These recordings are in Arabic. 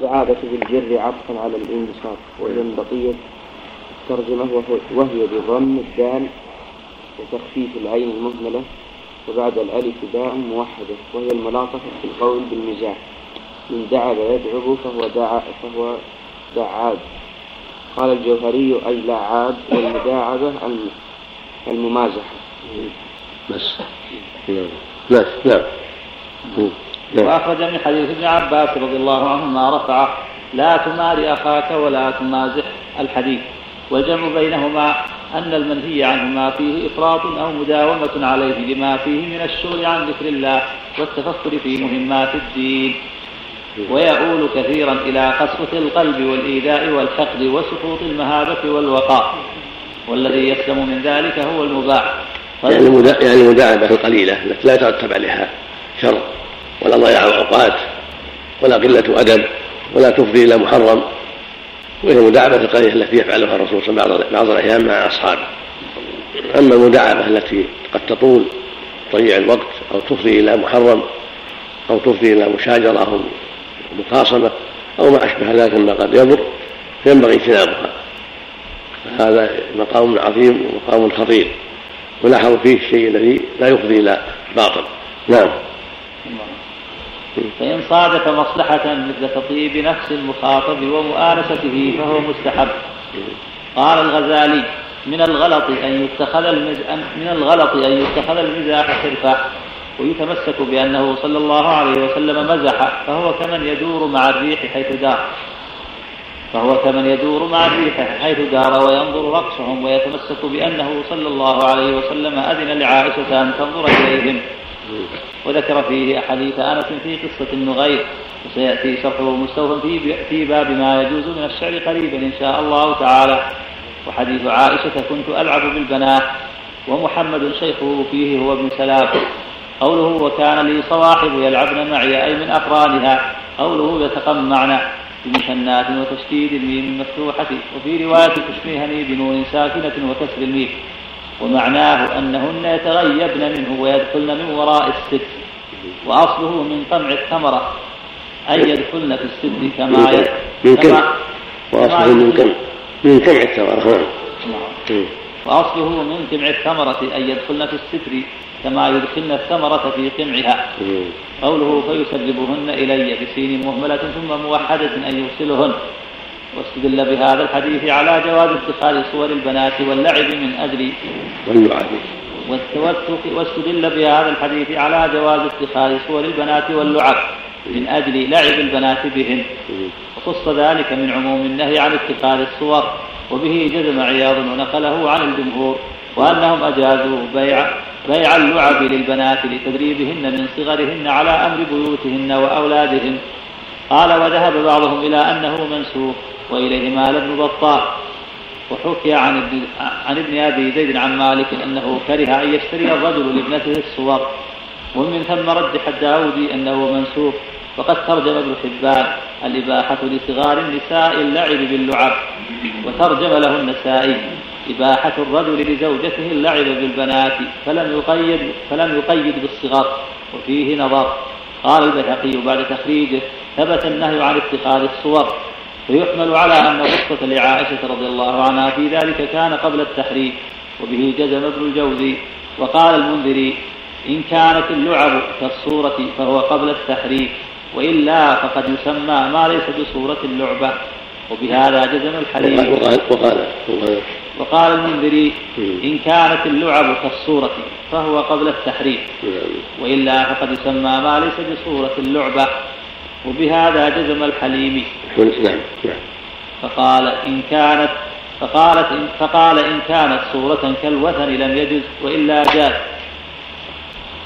العادة بالجر عطفا على الانبساط وإذا بقية الترجمة وهي بضم الدال وتخفيف العين المهملة وبعد الألف باء موحدة وهي الملاطفة في القول بالمزاح من دعب يدعب فهو دعا فهو دعاب قال الجوهري أي لعاب والمداعبة الممازحة. بس. نعم نعم وأخرج من حديث ابن عباس رضي الله عنهما رفعه لا تماري أخاك ولا تمازح الحديث. والجمع بينهما أن المنهي عنهما فيه إفراط أو مداومة عليه لما فيه من الشغل عن ذكر الله والتفكر في مهمات الدين. ويؤول كثيرا إلى قسوة القلب والإيذاء والحقد وسقوط المهابة والوقاء والذي يسلم من ذلك هو المباح. يعني يعني المداعبة القليلة التي لا يترتب عليها شر ولا ضياع أوقات ولا قلة أدب ولا تفضي إلى محرم. وهي المداعبة القليلة التي يفعلها الرسول صلى الله عليه وسلم بعض الأحيان مع أصحابه. أما المداعبة التي قد تطول تضيع الوقت أو تفضي إلى محرم أو تفضي إلى مشاجرة أو مخاصمة أو ما أشبه ذلك مما قد يضر فينبغي اجتنابها. هذا مقام عظيم ومقام خطير ولاحظوا فيه الشيء الذي لا يفضي إلى باطل. نعم. فإن صادف مصلحة مثل تطيب نفس المخاطب ومؤانسته فهو مستحب. قال الغزالي من الغلط أن يتخذ المز... من الغلط أن يتخذ المزاح حرفة ويتمسك بأنه صلى الله عليه وسلم مزح فهو كمن يدور مع الريح حيث دار. فهو كمن يدور مع الريح حيث دار وينظر رقصهم ويتمسك بأنه صلى الله عليه وسلم أذن لعائشة أن تنظر إليهم. وذكر فيه أحاديث أنس في قصة النغير وسيأتي شرحه مستوفى في في باب ما يجوز من الشعر قريبا إن شاء الله تعالى. وحديث عائشة كنت ألعب بالبنات ومحمد شيخه فيه هو ابن سلام. قوله وكان لي صواحب يلعبن معي أي من أقرانها قوله يتقمعن بمثنات وتشديد الميم المفتوحة وفي رواية تشبهني بنون ساكنة وكسر الميم ومعناه أنهن يتغيبن منه ويدخلن من وراء الستر وأصله من قمع الثمرة أي يدخلن في الستر كما يد من كم؟ وأصله من كم؟ من كمع الثمرة نعم. وأصله من كمع الثمرة أي يدخلن في الستر كما يدخلن الثمرة في قمعها قوله فيسربهن إلي بسين مهملة ثم موحدة أن يرسلهن. واستدل بهذا الحديث على جواز اتخاذ صور البنات واللعب من أجل واللعب. واستدل بهذا الحديث على جواز اتخاذ صور البنات واللعب من أجل لعب البنات بهن. وخص ذلك من عموم النهي عن اتخاذ الصور وبه جزم عياض ونقله عن الجمهور وأنهم أجازوا بيع بيع اللعب للبنات لتدريبهن من صغرهن على أمر بيوتهن وأولادهن. قال وذهب بعضهم إلى أنه منسوخ. وإليه مال ابن بطال. وحكي عن ابن, عن ابن أبي زيد عن مالك أنه كره أن يشتري الرجل لابنته الصور. ومن ثم رجح الداودي أنه منسوخ. وقد ترجم ابن حبان الإباحة لصغار النساء اللعب باللعب. وترجم له النسائي إباحة الرجل لزوجته اللعب بالبنات فلم يقيد فلم يقيد بالصغر. وفيه نظر. قال البيهقي بعد تخريجه ثبت النهي عن اتخاذ الصور. ويحمل على أن الرخصة لعائشة رضي الله عنها في ذلك كان قبل التحريم وبه جزم ابن الجوزي وقال المنذري إن كانت اللعب كالصورة فهو قبل التحريم وإلا فقد يسمى ما ليس بصورة اللعبة. وبهذا جزم الحليم وقال, وقال, وقال المنذري إن كانت اللعب كالصورة فهو قبل التحريم وإلا فقد يسمى ما ليس بصورة اللعبة. وبهذا جزم الحليمي. نعم نعم. فقال إن كانت فقالت إن فقال إن كانت صورة كالوثن لم يجز وإلا جاز.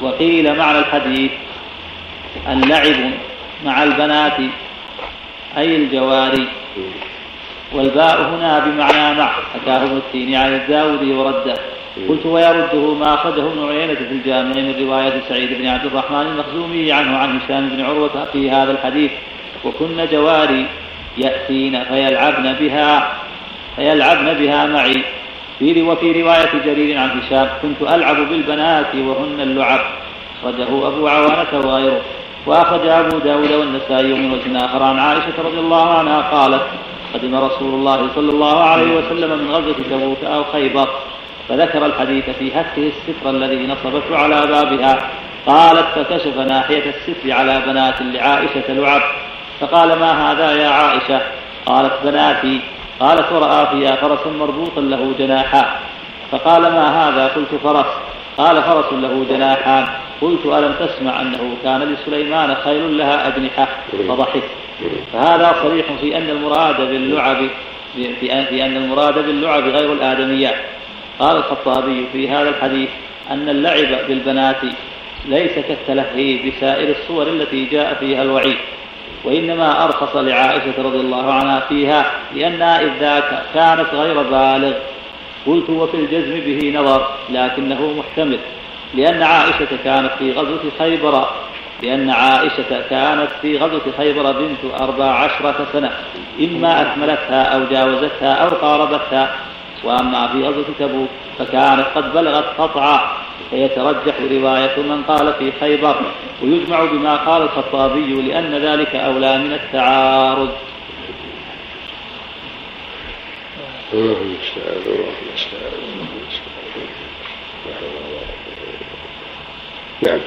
وقيل معنى الحديث اللعب مع البنات أي الجواري. والباء هنا بمعنى مع حكاه ابن التين عن الداودي ورده. قلت ويرده ما أخرجه ابن عيينة في الجامع من رواية سعيد بن عبد الرحمن المخزومي عنه عن هشام بن عروة في هذا الحديث وكن جواري يأتين فيلعبن بها فيلعبن بها معي. في وفي رواية جرير عن هشام كنت ألعب بالبنات وهن اللعب. أخرجه أبو عوانة وغيره. وأخرج أبو داود والنسائي من وجه آخر عن عائشة رضي الله عنها قالت قدم رسول الله صلى الله عليه وسلم من غزوة تبوك أو خيبر. فذكر الحديث في هتكه الستر الذي نصبته على بابها. قالت فكشف ناحية الستر على بنات لعائشة لعب. فقال ما هذا يا عائشة؟ قالت بناتي. قالت ورأى فيها فرس مربوطا له جناحان فقال ما هذا؟ قلت فرس. قال فرس له جناحان قلت ألم تسمع أنه كان لسليمان خيل لها أجنحة فضحك. فهذا صريح في أن المراد باللعب في أن المراد باللعب غير الآدميات قال الخطابي في هذا الحديث أن اللعب بالبنات ليس كالتلهي بسائر الصور التي جاء فيها الوعيد وإنما أرخص لعائشة رضي الله عنها فيها لأنها إذ ذاك كانت غير بالغ. قلت وفي الجزم به نظر لكنه محتمل لأن عائشة كانت في غزوة خيبر لأن عائشة كانت في غزوة خيبر بنت أربع عشرة سنة إما أكملتها أو جاوزتها أو قاربتها. وأما في غزوة تبوك فكانت قد بلغت قطعا فيترجح رواية من قال في خيبر ويجمع بما قال الخطابي لأن ذلك أولى من التعارض. نعم.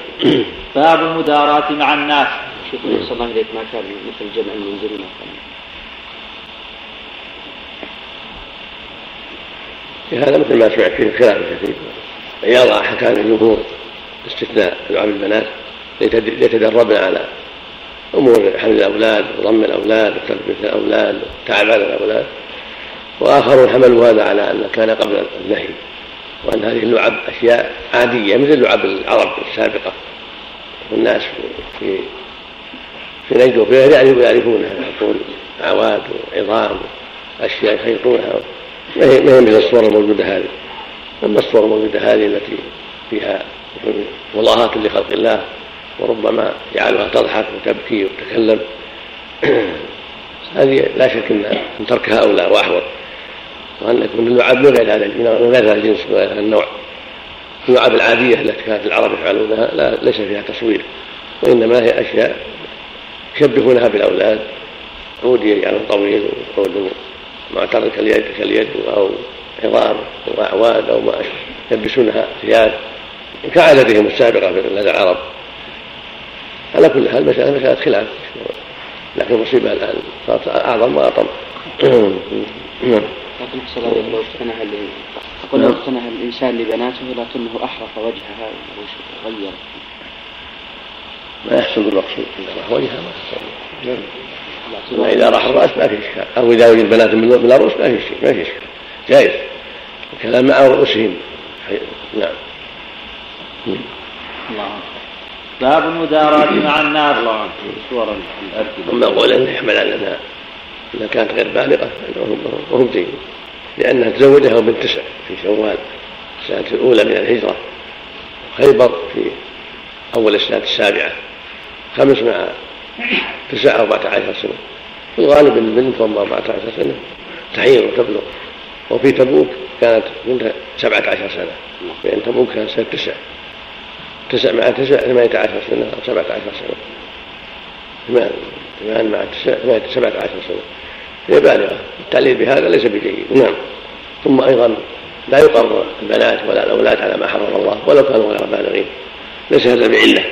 باب المداراة مع الناس. شيخ صلى الله ما كان مثل جمع المنزل ما كان هذا مثل ما سمعت فيه خلاف كثير يضع حكام الجمهور استثناء دعاء البنات ليتدربن على أمور حمل الأولاد وضم الأولاد وتربيه الأولاد والتعب على الأولاد. واخرون حملوا هذا على أن كان قبل النهي. وأن هذه اللعب أشياء عادية مثل لعب العرب السابقة. والناس في في نجد وفي غيره يعرفونها يعرفون اعواد وعظام أشياء يخيطونها. ما هي مثل الصور الموجودة هذه؟ أما الصور الموجودة هذه التي فيها مضاهاة لخلق الله وربما يجعلها تضحك وتبكي وتتكلم هذه لا شك إن تركها اولى وأحوط وأن يكون اللعاب من غير هذا من غير هذا الجنس من غير هذا النوع. اللعاب العادية التي كانت العرب يفعلونها لا ليس فيها تصوير وإنما هي أشياء يشبهونها بالأولاد عود يعني طويل وعود معترك كاليد كاليد أو عظام أو أعواد أو ما يلبسونها ثياب. كعادتهم السابقة في بلاد العرب. على كل حال مسألة مسألة خلاف. لكن المصيبة الآن صارت أعظم نعم لكن أحسن لو اقتنع أقول لو اقتنع الإنسان لبناته لكنه أحرق وجهها وغير ما يحصل راح وجهها ما يحصل أما إذا راح الرأس ما في إشكال. أو إذا وجد بنات من الرؤوس ما في شيء ما في إشكال. جائز. الكلام مع رؤوسهم. نعم. الله باب المداراة مع الله صور أما قول أنه يحمل على أنها إذا كانت غير بالغة وهم زين. لأنها تزوجها بنت تسع في شوال السنة الأولى من الهجرة. خيبر في أول السنة السابعة. خمس مع تسع أربعة عشر سنة. الغالب البنت وما أربعة عشر سنة. تعير وتبلغ. وفي تبوك كانت بنت سبعة عشر سنة. لأن تبوك كانت سنة تسع تسع مع تسع ثمانية عشر سنة أو سبعة عشر سنة. ثمان مع تسع سبعة عشر سنة. هي بالغة. التعليل بهذا ليس بجيد. نعم. ثم أيضا لا يقر البنات ولا الأولاد على ما حرم الله ولو كانوا غير بالغين. ليس هذا بعلة.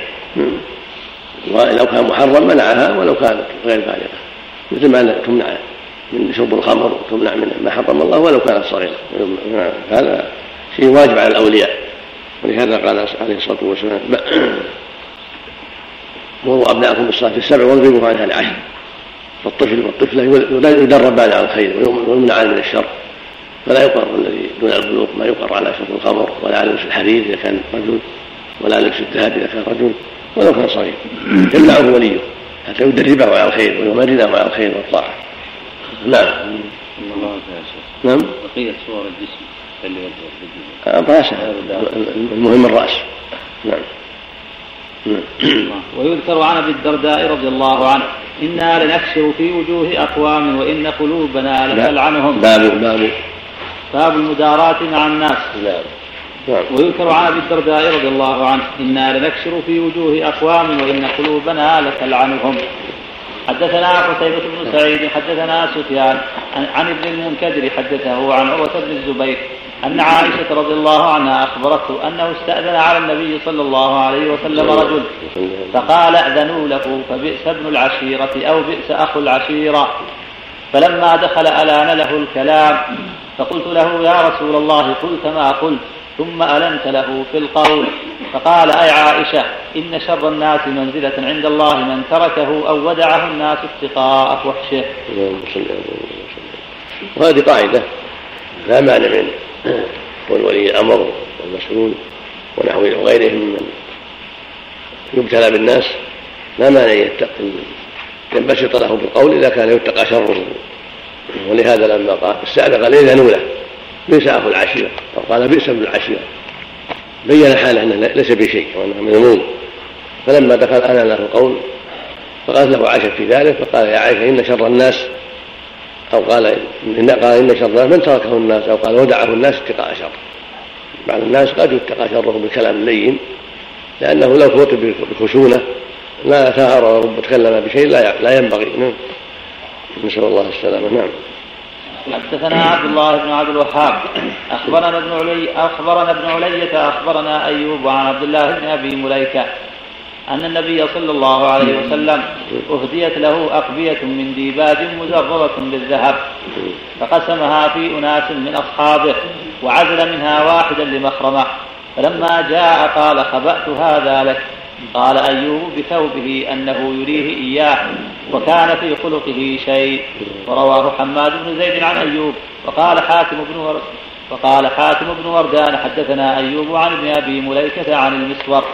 ولو كان محرم منعها ولو كانت غير بالغة مثل ما تمنع من شرب الخمر وتمنع من ما حرم الله ولو كانت صغيرة هذا شيء واجب على الأولياء. ولهذا قال عليه الصلاة والسلام مروا أبناءكم بالصلاة السبع واضربوا عنها العشر فالطفل والطفلة يدربان على الخير ويمنعان من الشر. فلا يقر الذي دون البلوغ ما يقر على شرب الخمر ولا على لبس الحرير إذا كان رجل ولا لبس الذهب إذا كان رجل. ولو كان صغير يمنعه وليه حتى يدربه على الخير ويمرنه على الخير والطاعة. نعم. نعم. بقية صور الجسم الراس المهم الرأس. نعم. ويذكر عن أبي الدرداء رضي الله عنه إنا لنكسر في وجوه أقوام وإن قلوبنا لتلعنهم. باب باب. باب المداراة مع الناس. نعم نعم. ويذكر عن ابي الدرداء رضي الله عنه إنا لنكشر في وجوه أقوام وإن قلوبنا لتلعنهم. حدثنا قتيبة بن سعيد حدثنا سفيان عن, عن ابن المنكدر حدثه عن عروة بن الزبير أن عائشة رضي الله عنها أخبرته أنه استأذن على النبي صلى الله عليه وسلم رجل فقال أذنوا له فبئس ابن العشيرة أو بئس أخو العشيرة. فلما دخل ألان له الكلام فقلت له يا رسول الله قلت ما قلت؟ ثم ألنت له في القول فقال أي عائشة إن شر الناس منزلة عند الله من تركه أو ودعه الناس اتقاء فحشه. وهذه قاعدة لا مانع من كون ولي الأمر والمسؤول ونحو وغيرهم من يبتلى بالناس لا مانع ينبسط له بالقول إذا كان يتقى شره. ولهذا لما قال قال إذن له بئس أخو العشيرة. أو قال بئس ابن العشيرة. بين حاله أنه ليس بشيء وأنه مذموم فلما دخل أنا له القول فقالت له عائشة في ذلك فقال يا عائشة إن شر الناس أو قال إن قال إن شر الناس من تركه الناس؟ أو قال ودعه الناس اتقاء شر. بعض الناس قد يتقى شره بالكلام اللين لأنه لو خطب بخشونة لا ثار ورب تكلم بشيء لا ينبغي. نعم. نسأل الله السلامة. نعم. حدثنا عبد الله بن عبد الوهاب. أخبرنا ابن علي أخبرنا ابن علية اخبرنا أيوب عن عبد الله بن أبي مليكة أن النبي صلى الله عليه وسلم أهديت له أقبية من ديباج مزرره بالذهب فقسمها في أناس من أصحابه وعزل منها واحدا لمخرمة. فلما جاء قال خبأت هذا لك. قال أيوب بثوبه أنه يريه إياه. وكان في خلقه شيء. ورواه حماد بن زيد عن أيوب. وقال حاتم بن ورد وقال حاتم بن وردان حدثنا أيوب عن ابن أبي مليكة عن المسور.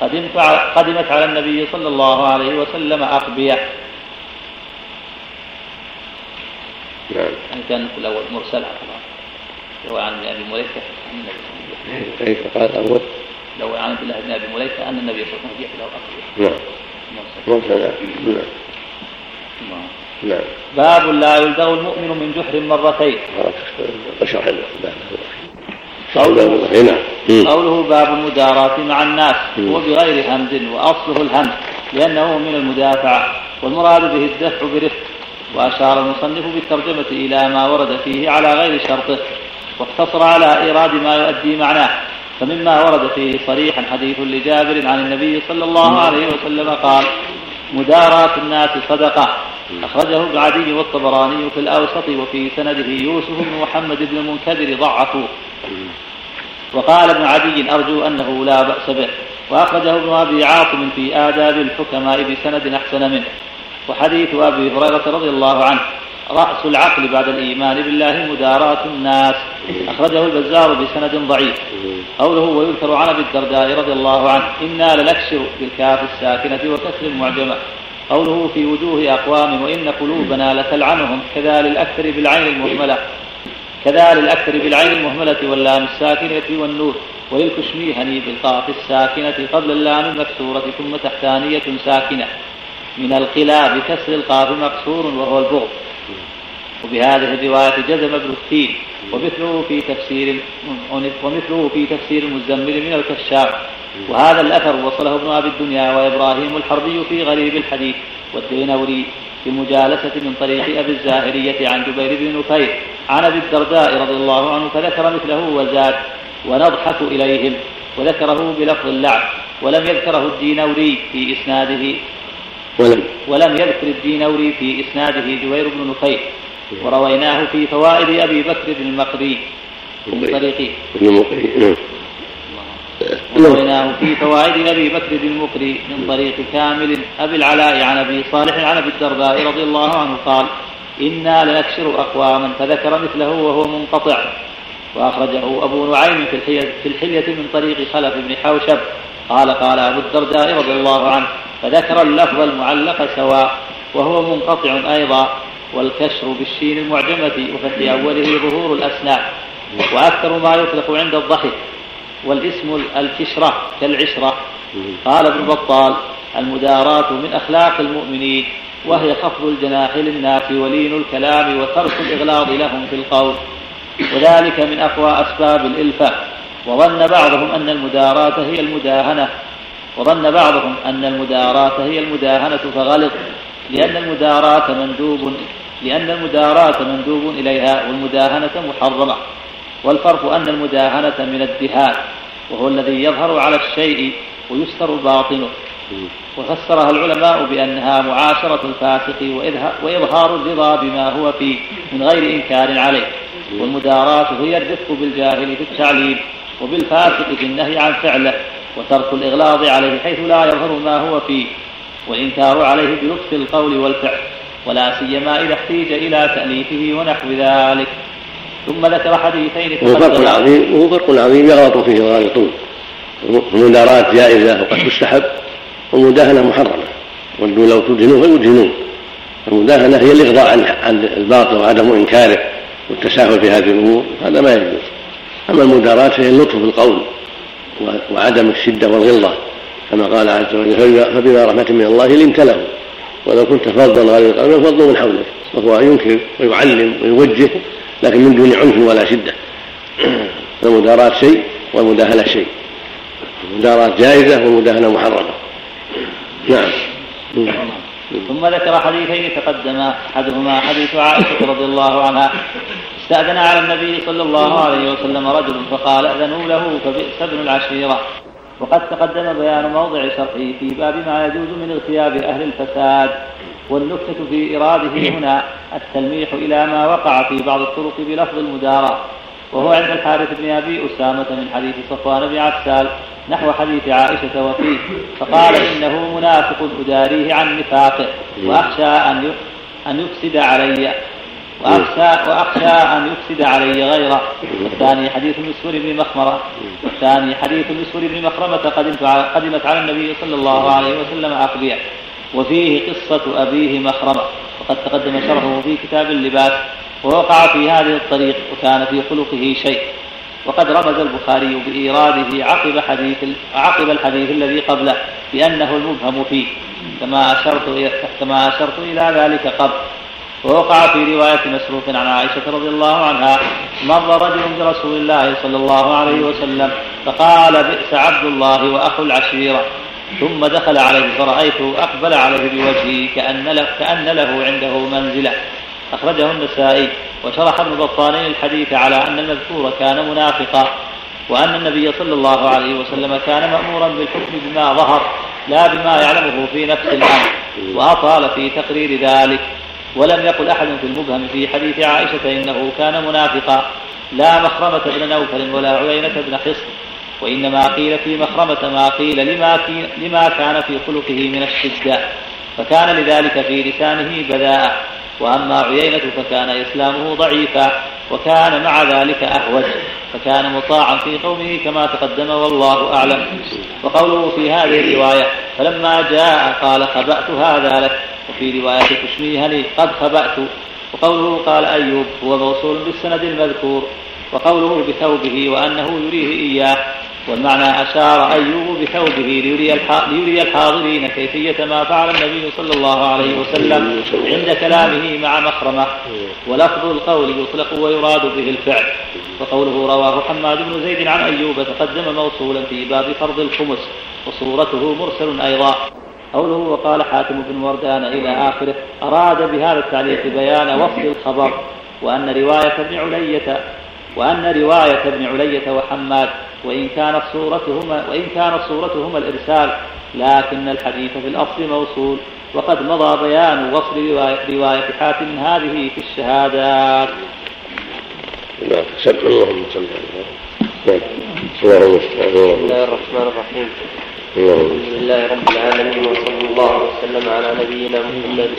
قدمت قدمت على النبي صلى الله عليه وسلم أقبية. نعم. يعني كان في الأول مرسل هو عن ابن أبي مليكة. كيف قال الأول لو عن عبد الله بن أبي مليكة أن النبي صلى الله عليه وسلم له نعم. مرسل نعم. نعم. باب لا يلدغ المؤمن من جحر مرتين. اشرح قوله, نعم. قوله باب المداراة مع الناس هو بغير همز وأصله الهمز لأنه من المدافعة والمراد به الدفع برفق. وأشار المصنف بالترجمة إلى ما ورد فيه على غير شرطه واقتصر على إيراد ما يؤدي معناه. فمما ورد فيه صريحا حديث لجابر عن النبي صلى الله عليه وسلم قال مداراة الناس صدقة. أخرجه ابن عدي والطبراني في الأوسط وفي سنده يوسف بن محمد بن المنكدر ضعفوه وقال ابن عدي أرجو أنه لا بأس به. وأخرجه ابن أبي عاصم في آداب الحكماء بسند أحسن منه. وحديث أبي هريرة رضي الله عنه. رأس العقل بعد الإيمان بالله مداراة الناس. أخرجه البزار بسند ضعيف. قوله ويذكر عن أبي الدرداء رضي الله عنه. إنا لنكسر بالكاف الساكنة وكسر المعجمة. قوله في وجوه أقوام وإن قلوبنا لتلعنهم كذا للأكثر بالعين المهملة. كذا للأكثر بالعين المهملة واللام الساكنة والنور. وللكشميهني بالقاف الساكنة قبل اللام المكسورة ثم تحتانية ساكنة. من القلا بكسر القاف مقصور وهو البغض. وبهذه الرواية جزم ابن التين ومثله في تفسير ومثله في تفسير المزمل من الكشاف. وهذا الأثر وصله ابن أبي الدنيا وإبراهيم الحربي في غريب الحديث والدينوري في مجالسة من طريق أبي الزاهرية عن جبير بن نفير عن أبي الدرداء رضي الله عنه فذكر مثله وزاد ونضحك إليهم وذكره بلفظ اللعب ولم يذكره الدينوري في إسناده. ولم. ولم يذكر الدينوري في إسناده جبير بن نفير. ورويناه في فوائد أبي بكر بن المقري من طريق نعم. ورويناه في فوائد أبي بكر بن المقري من طريق كامل أبي العلاء عن أبي صالح عن أبي الدرداء رضي الله عنه قال إنا لنكسر أقواما فذكر مثله وهو منقطع. وأخرجه أبو نعيم في الحلية, في الحلية من طريق خلف بن حوشب. قال قال أبو الدرداء رضي الله عنه فذكر اللفظ المعلق سواء وهو منقطع أيضا. والكشر بالشين المعجمة وفي أوله ظهور الأسنان. وأكثر ما يطلق عند الضحك والاسم الكشرة كالعشرة. قال ابن بطال المداراة من أخلاق المؤمنين وهي خفض الجناح للناس ولين الكلام وترك الإغلاظ لهم في القول. وذلك من أقوى أسباب الإلفة. وظن بعضهم أن المداراة هي المداهنة. وظن بعضهم أن المداراة هي المداهنة فغلط لأن المداراة مندوب لأن المداراة مندوب إليها والمداهنة محرمة والفرق أن المداهنة من الدهان وهو الذي يظهر على الشيء ويستر باطنه. وفسرها العلماء بأنها معاشرة الفاسق وإظهار الرضا بما هو فيه من غير إنكار عليه. والمداراة هي الرفق بالجاهل في التعليم وبالفاسق في النهي عن فعله وترك الإغلاظ عليه حيث لا يظهر ما هو فيه والإنكار عليه بلطف القول والفعل. ولا سيما إذا احتيج إلى تأليفه ونحو ذلك. ثم ذكر حديثين وهو فرق عظيم وهو فرق عظيم يغلط فيه الغالطون المداراة جائزة وقد تستحب والمداهنة محرمة. ودوا لو تدهنوا فيدهنون. المداهنة هي الإغضاء عن عن الباطل وعدم إنكاره والتساهل في هذه الأمور. هذا ما يجوز. أما المداراة فهي اللطف في القول وعدم الشدة والغلظة كما قال عز وجل فبما رحمة من الله لنت له ولو كنت فظا غير القلب فضوا من حولك وهو ينكر ويعلم ويوجه لكن من دون عنف ولا شدة. المداراة شيء والمداهنة شيء. المداراة جائزة والمداهنة محرمة. نعم. ثم ذكر حديثين تقدما أحدهما حديث عائشة رضي الله عنها. استأذن على النبي صلى الله عليه وسلم رجل فقال أذنوا له فبئس ابن العشيرة. وقد تقدم بيان موضع شرحه في باب ما يجوز من اغتياب أهل الفساد والنكتة في إراده هنا التلميح إلى ما وقع في بعض الطرق بلفظ المداراة وهو عند الحارث بن أبي أسامة من حديث صفوان بن عسال نحو حديث عائشة وفيه فقال إنه منافق أداريه عن نفاقه وأخشى أن أن يفسد علي. وأخشى, وأخشى أن يفسد علي غيره. والثاني حديث مسور بن مخمرة. والثاني حديث مسور بن مخرمة قدمت على قدمت على النبي صلى الله عليه وسلم أقبية وفيه قصة أبيه مخرمة. وقد تقدم شرحه في كتاب اللباس. ووقع في هذه الطريق وكان في خلقه شيء. وقد رمز البخاري بإيراده عقب حديث عقب الحديث الذي قبله بأنه المبهم فيه. كما أشرت كما أشرت إلى ذلك قبل. ووقع في رواية مسروق عن عائشة رضي الله عنها مر رجل برسول الله صلى الله عليه وسلم فقال بئس عبد الله وأخو العشيرة. ثم دخل عليه فرأيته أقبل عليه بوجهه كأن له, كأن له عنده منزلة. أخرجه النسائي وشرح ابن بطالين الحديث على أن المذكور كان منافقا وأن النبي صلى الله عليه وسلم كان مأمورا بالحكم بما ظهر لا بما يعلمه في نفس الأمر وأطال في تقرير ذلك. ولم يقل أحد في المبهم في حديث عائشة إنه كان منافقا. لا مخرمة بن نوفل ولا عيينة بن حصن وإنما قيل في مخرمة ما قيل لما, لما كان في خلقه من الشدة فكان لذلك في لسانه بذاءة وأما عيينة فكان إسلامه ضعيفا وكان مع ذلك أهوج فكان مطاعا في قومه كما تقدم والله أعلم. وقوله في هذه الرواية فلما جاء قال خبأت هذا لك. وفي رواية تشميهني قد خبأت؟ وقوله قال أيوب هو موصول بالسند المذكور وقوله بثوبه وأنه يريه إياه والمعنى أشار أيوب بثوبه ليري, ليري الحاضرين كيفية ما فعل النبي صلى الله عليه وسلم عند كلامه مع مخرمة ولفظ القول يطلق ويراد به الفعل. وقوله رواه حماد بن زيد عن أيوب تقدم موصولا في باب فرض الخمس وصورته مرسل أيضا. قوله وقال حاتم بن وردان إلى آخره أراد بهذا التعليق بيان وصف الخبر وأن رواية ابن علية وأن رواية ابن علية وحماد وإن كانت صورتهما وإن كانت صورتهما الإرسال لكن الحديث في الأصل موصول وقد مضى بيان وصل رواية, حاتم هذه في الشهادات. نعم اللهم صل على اللهم بسم الله الرحمن الرحيم. الحمد لله رب العالمين وصلى الله وسلم على نبينا محمد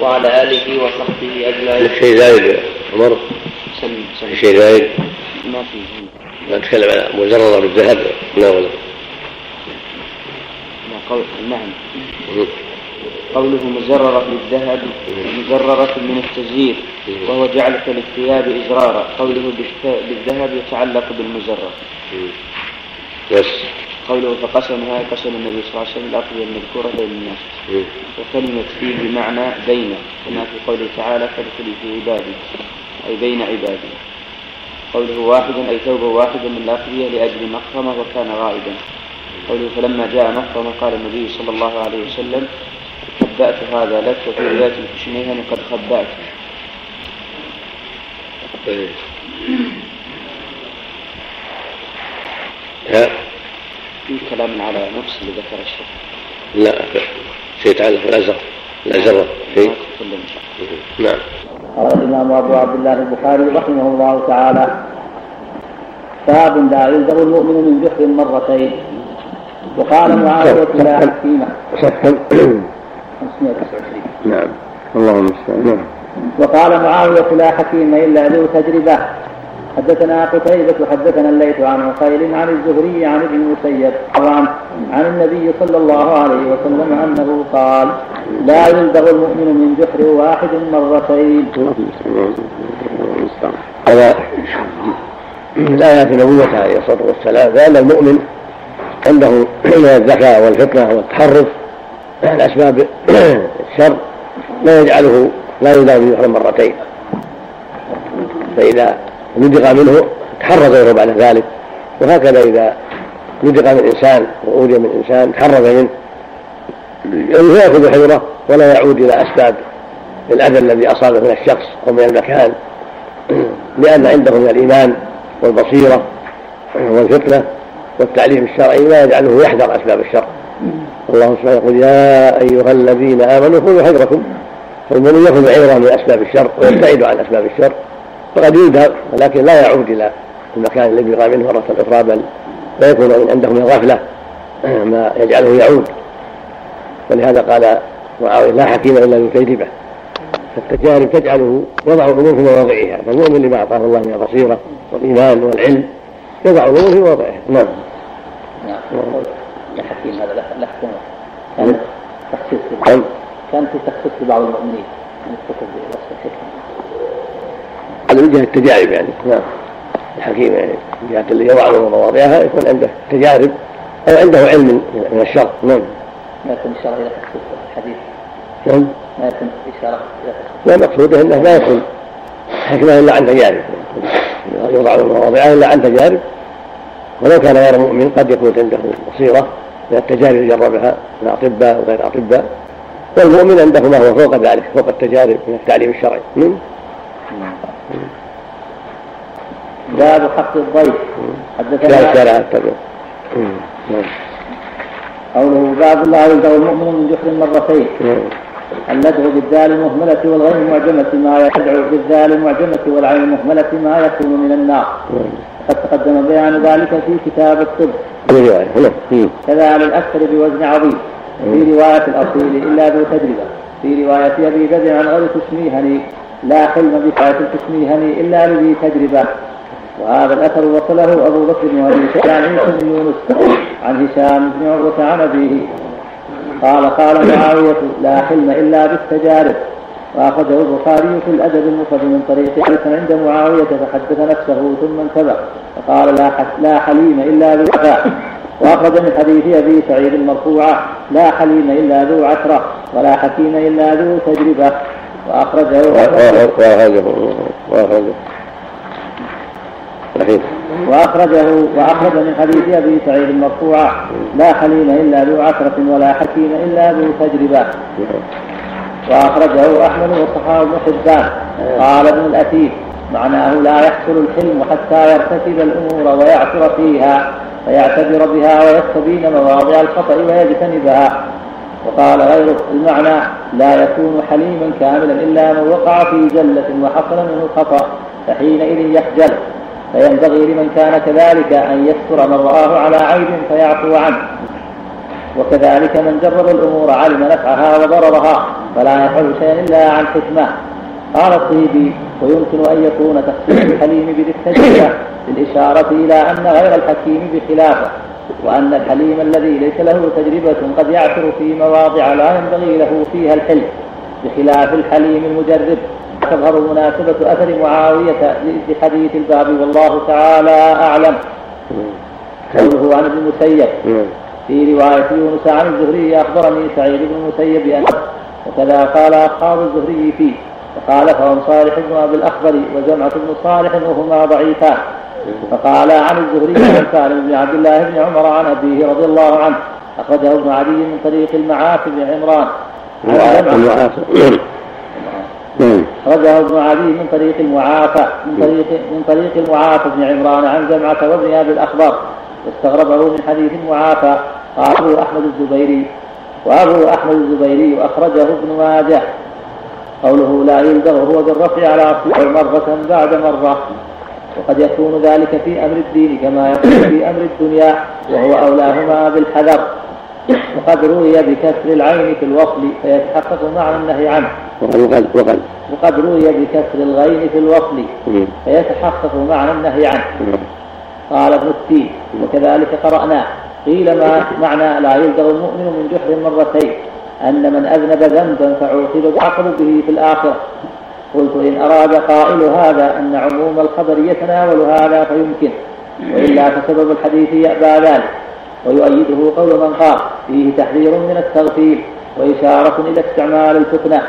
وعلى آله وصحبه أجمعين. شيء زايد عمر؟ شيء زايد؟ ما في نتكلم على مزررة بالذهب ناول قول نعم. قوله مزررة بالذهب مزررة من التزيير وهو جعلك للثياب إزرارا. قوله بالذهب يتعلق بالمزرر بس. قوله فقسمها قسم النبي صلى الله عليه وسلم الأقضية المذكورة بين الناس. وكلمة في بمعنى بين كما في قوله تعالى فادخلي في عبادي أي بين عبادي. قوله واحد أي ثوب واحد من الأخذية لأجل مخرمة وكان غائبا. قوله فلما جاء مخرمة قال النبي صلى الله عليه وسلم خبأت هذا لك وفي رواية الكشميهن قد خبأت طيب. في كلام على نفس اللي ذكر الشيخ. لا شيء يتعلق بالأزرق الأزرق شيء نعم قال الإمام أبو عبد الله البخاري رحمه الله تعالى باب لا يلزم المؤمن من جحر مرتين. وقال معاوية لا حكيمة 529 نعم. اللهم المستعان نعم. وقال معاوية لا حكيم إلا ذو تجربة. حدثنا قتيبة حدثنا الليث عن عقيل عن الزهري عن ابن المسيب طبعا عن النبي صلى الله عليه وسلم أنه قال لا يلدغ المؤمن من جحر واحد مرتين. هذا من آيات نبوته عليه الصلاة والسلام لأن المؤمن عنده من الذكاء والفطنة والتحرف عن أسباب الشر؟ لا يجعله لا يلدغ من جحر مرتين. فإذا نزغ منه تحرز غيره بعد ذلك. وهكذا إذا نزغ من إنسان وأوذي من إنسان تحرز منه. يعني يأخذ حذره ولا يعود إلى أسباب الأذى الذي أصابه من الشخص أو من المكان. لأن عنده من الإيمان والبصيرة والفتنة والتعليم الشرعي ما يجعله يحذر أسباب الشر. الله سبحانه يقول يا أيها الذين آمنوا خذوا حذركم. فالمؤمن يأخذ عبرة من أسباب الشر ويبتعد عن أسباب الشر. فقد يذهب ولكن لا يعود إلى المكان الذي رأى منه مرة أخرى بل لا يكون عنده من الغفلة ما يجعله يعود. ولهذا قال معاوية لا حكيم إلا بتجربة فالتجارب تجعله يضع الأمور في مواضعها فالمؤمن لما أعطاه الله من البصيرة والإيمان والعلم يضع الأمور في مواضعها نعم. نعم لا حكيم هذا لا حكيم كان تخصيص كان في تخصيص لبعض المؤمنين على من جهة التجارب يعني. نعم. الحكيم يعني من جهة اللي يضع له مواضعها يكون عنده تجارب أو عنده علم من الشر. نعم. ما يكون إشارة إلى الحديث نعم. ما يكون إشارة إلى لا مقصوده إنه لا يكون حكمة إلا عن تجارب. يوضع له مواضعها إلا عن تجارب. ولو كان غير مؤمن قد يكون عنده بصيرة من التجارب جربها من أطباء وغير أطباء. والمؤمن عنده ما هو فوق ذلك فوق التجارب من التعليم الشرعي. نعم. باب حق الضيف. حدثنا شارع قوله باب لا يلدغ المؤمن من جحر مرتين اللدغ بالذال المهملة والغين المعجمة ما يدعو بالذال المعجمة والعين المهملة ما يكون من النار. قد تقدم بيان ذلك في كتاب الطب. كذا على الأكثر بوزن عظيم. في رواية الأصيل إلا ذو تجربة. في رواية أبي بدر عن غير تسميهني لا حلم بحياة تسميهني إلا لذي تجربة. وهذا الأثر وصله أبو بكر بن أبي شيبة عن عيسى بن يونس عن هشام بن عروة عن أبيه. قال قال معاوية لا حلم إلا بالتجارب. وأخرجه البخاري في الأدب المفرد من طريق حديث عند معاوية فحدث نفسه ثم انتبه. فقال لا لا حليم إلا بالوفاء وأخرج من حديث أبي سعيد المرفوعة لا حليم إلا ذو عشرة ولا حكيم إلا ذو تجربة. وأخرجه وأخرجه. وأخرجه. وأخرجه. وأخرج من حديث أبي سعيد المرفوع لا حليم إلا ذو عشرة ولا حكيم إلا ذو تجربة. وأخرجه أحمد وصحابه بن حبان قال ابن الأثير معناه لا يحصل الحلم حتى يرتكب الأمور ويعثر فيها فيعتبر بها ويستبين مواضع الخطأ ويجتنبها. وقال غيره المعنى لا يكون حليما كاملا إلا من وقع في جلة وحصل منه الخطأ فحينئذ يخجل. فينبغي لمن كان كذلك أن يستر من رآه على عيب فيعفو عنه. وكذلك من جرب الأمور علم نفعها وضررها فلا يفعل شيئا إلا عن حكمة. قال الطيبي ويمكن أن يكون تخصيص الحليم بالتجربة بالإشارة إلى أن غير الحكيم بخلافه. وأن الحليم الذي ليس له تجربة قد يعثر في مواضع لا ينبغي له فيها الحلم بخلاف الحليم المجرب تظهر مناسبة أثر معاوية لحديث الباب والله تعالى أعلم. قوله عن ابن المسيب في رواية يونس عن الزهري أخبرني سعيد بن المسيب بأن وكذا قال أصحاب الزهري فيه فقال فهم صالح بن أبي الأخضر وجمعة بن صالح وهما ضعيفان. فقال عن الزهري عن سالم بن عبد الله بن عمر عن أبيه رضي الله عنه أخرجه ابن عدي من طريق المعافي بن عمران. أخرجه ابن عدي من طريق المعافى من طريق من طريق المعافى بن عمران عن جمعة وابن أبي الأخبار واستغربه من حديث المعافى قال أبو أحمد الزبيري وأبو أحمد الزبيري أخرجه ابن ماجه. قوله لا يلدغ هو بالرفع على أصله مرة بعد مرة. وقد يكون ذلك في أمر الدين كما يكون في أمر الدنيا وهو أولاهما بالحذر. وقد روي بكسر العين في الوصل فيتحقق معنى النهي عنه. وقد وقد وقد. روي بكسر الغين في الوصل فيتحقق معنى النهي عنه. قال ابن التين وكذلك قرأناه قيل ما معنى لا يلدغ المؤمن من جحر مرتين أن من أذنب ذنبا فعوقب يعاقب به في الآخرة. قلت إن أراد قائل هذا أن عموم الخبر يتناول هذا فيمكن وإلا فسبب الحديث يأبى ذلك ويؤيده قول من قال فيه تحذير من التغفيل وإشارة إلى استعمال الفتنة.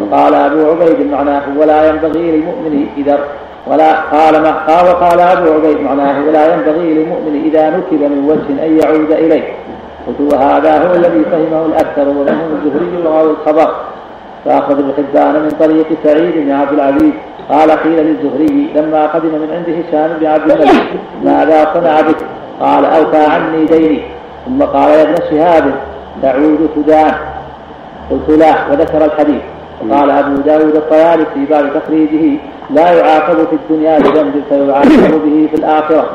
فقال أبو عبيد معناه ولا ينبغي للمؤمن إذا ولا قال ما قال وقال أبو عبيد معناه ولا ينبغي للمؤمن إذا نكب من وجه أن يعود إليه. قلت وهذا هو الذي فهمه الأكثر ومنهم الزهري وراوي الخبر. ابن حبان من طريق سعيد بن عبد العزيز. قال قيل للزهري لما قدم من عنده هشام بن عبد الملك ماذا صنع بك؟ قال أوفى عني ديني. ثم قال يا ابن شهاب تعود سودان قلت لا. وذكر الحديث. وقال أبو داود الطيالسي في باب تخريجه لا يعاقب في الدنيا بذنب فيعاقب به في الآخرة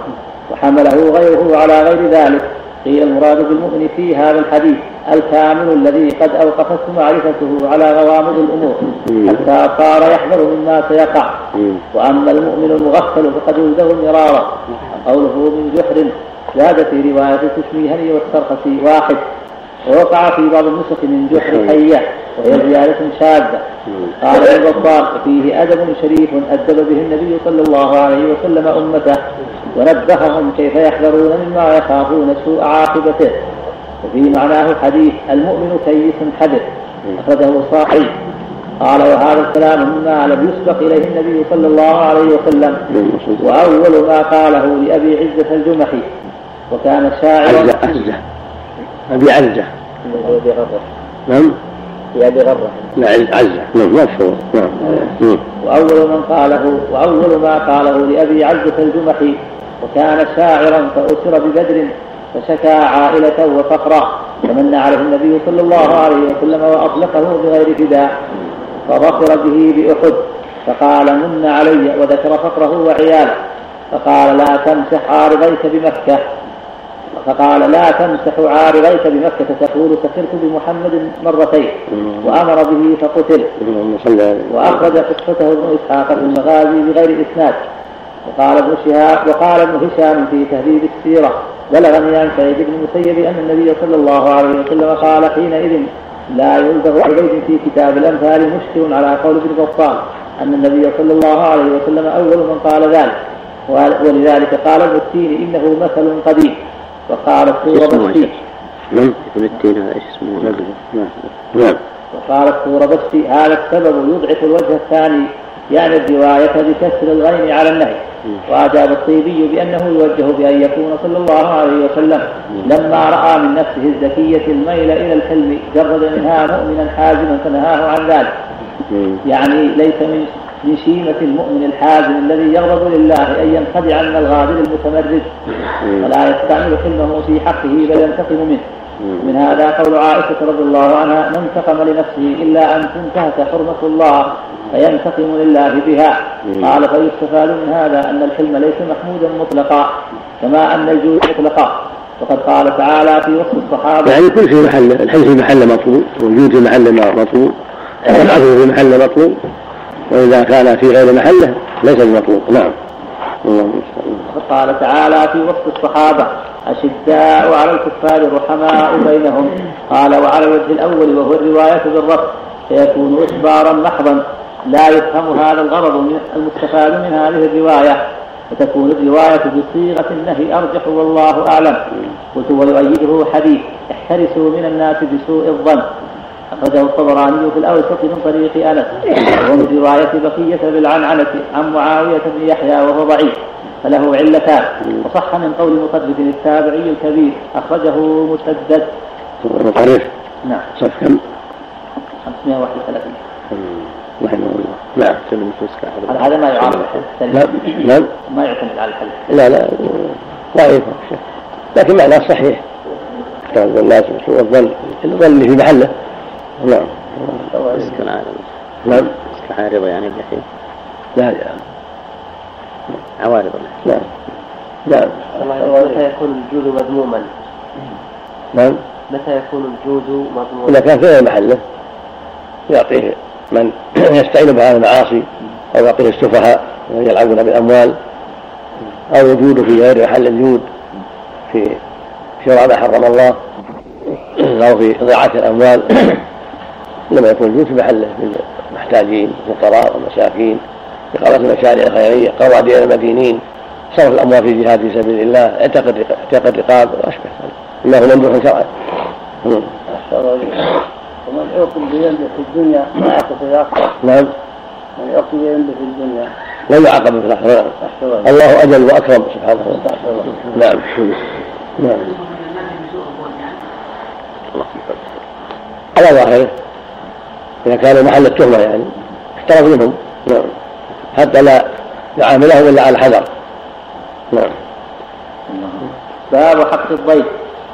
وحمله غيره على غير ذلك. قيل المراد بالمؤمن في هذا الحديث الكامل الذي قد أوقفت معرفته على غوامض الأمور حتى صار يحذر مما سيقع. وأما المؤمن المغفل فقد يلزم مرارا. قوله من جحر زاد في رواية التشميهني والسرخسي واحد. ووقع في بعض النسخ من جحر حية وهي زيادة شاذة. قال ابن بطال فيه أدب شريف أدب به النبي صلى الله عليه وسلم أمته ونبههم كيف يحذرون مما يخافون سوء عاقبته. وفي معناه حديث المؤمن كيس حدث. أخرجه الصاحي قال وهذا الكلام مما لم يسبق إليه النبي صلى الله عليه وسلم. وأول ما قاله لأبي عزة الجمحي وكان شاعرا عزة. عزة أبي عزة. نعم. في أبي غرة لا عزة نعم مشهور نعم. وأول من قاله وأول ما قاله لأبي عزة الجمحي وكان شاعرا فأسر ببدر فشكى عائلة وفقرا فمن عليه النبي صلى الله عليه وسلم وأطلقه بغير فداء فظفر به بأحد فقال من علي وذكر فقره وعياله. فقال لا تمسح عارضيك بمكة. فقال لا تمسح عارضيك بمكة تقول سخرت بمحمد مرتين. وأمر به فقتل. وأخرج قصته ابن إسحاق في المغازي بغير إسناد. وقال ابن شهاب وقال ابن هشام في تهذيب السيرة بلغني عن سعيد بن المسيب أن النبي صلى الله عليه وسلم قال حينئذ لا يلدغ عبيد في كتاب الأمثال مشكل على قول ابن بطال أن النبي صلى الله عليه وسلم أول من قال ذلك. ولذلك قال ابن التين إنه مثل قديم. وقال السورة بسي من ابن التين هذا إيش اسمه؟ نعم. وقال السورة بسي هذا السبب يضعف الوجه الثاني يعني الرواية بكسر الغين على النهي. وأجاب الطيبي بأنه يوجه بأن يكون صلى الله عليه وسلم لما رأى من نفسه الزكية الميل إلى الحلم جرد منها مؤمنا حازما فنهاه عن ذلك. يعني ليس من من شيمة المؤمن الحازم الذي يغضب لله أن ينخدع من الغادر المتمرد. ولا يستعمل حلمه في حقه بل ينتقم منه. من هذا قول عائشة رضي الله عنها ما انتقم لنفسه إلا أن تنتهك حرمة الله فينتقم لله بها. قال فيستفاد من هذا أن الحلم ليس محمودا مطلقا كما أن الجود مطلقا. وقد قال تعالى في وصف الصحابة يعني كل في محل الحلم في محل مطلوب والجود في محل مطلوب والعفو في محل مطلوب. وإذا كان في غير محله ليس بمطلوب نعم. قال تعالى في وصف الصحابة أشداء على الكفار رحماء بينهم. قال وعلى الوجه الأول وهو الرواية بالرفع فيكون إخبارا محضا لا يفهم هذا الغرض المستفاد من هذه الرواية. فتكون الرواية بصيغة النهي أرجح والله أعلم. قلت ويؤيده حديث احترسوا من الناس بسوء الظن. أخرجه الطبراني في الأوسط من طريق أنس ومن رواية بقية بالعنعنة عن معاوية بن يحيى وهو ضعيف فله علتان. وصح من قول مطرف التابعي الكبير أخرجه مسدد. مطرف نعم. صف كم؟ 531 رحمه الله نعم. هذا هذا ما يعارض نعم نعم ما يعتمد على الحديث لا لا. ضعيف لكن معناه صحيح. كان الناس والظن الظن في محله. نعم. اسكن عارضة نعم. اسكن عارضة يعني اللحية لا لا. عوارض. نعم نعم متى يكون الجود مذموما؟ نعم. متى يكون الجود مذموما؟ إذا كان في غير محله. يعطيه من يستعين بهذه المعاصي أو يعطيه السفهاء يلعبون بالأموال أو يجود في غير محل الجود في شراء ما حرم الله أو في إضاعة الأموال. إنما يكون في محله للمحتاجين الفقراء والمساكين إقامة المشاريع الخيرية قواعد المدينين صرف الأموال في جهاد في سبيل الله اعتقد اعتقد رقاب وأشبه. إنه ممدوح شرعا. ومن يعقل بذنبه في الدنيا ما يعقل في الآخرة. نعم. من يعقل بذنبه في الدنيا. لا يعاقب في الآخرة. نعم. الله. أجل وأكرم سبحانه وتعالى. نعم. نعم. على ظاهره. إذا كان محل التهمة يعني احترف منهم. نعم. حتى لا يعاملهم إلا على الحذر. نعم. باب حق الضيف.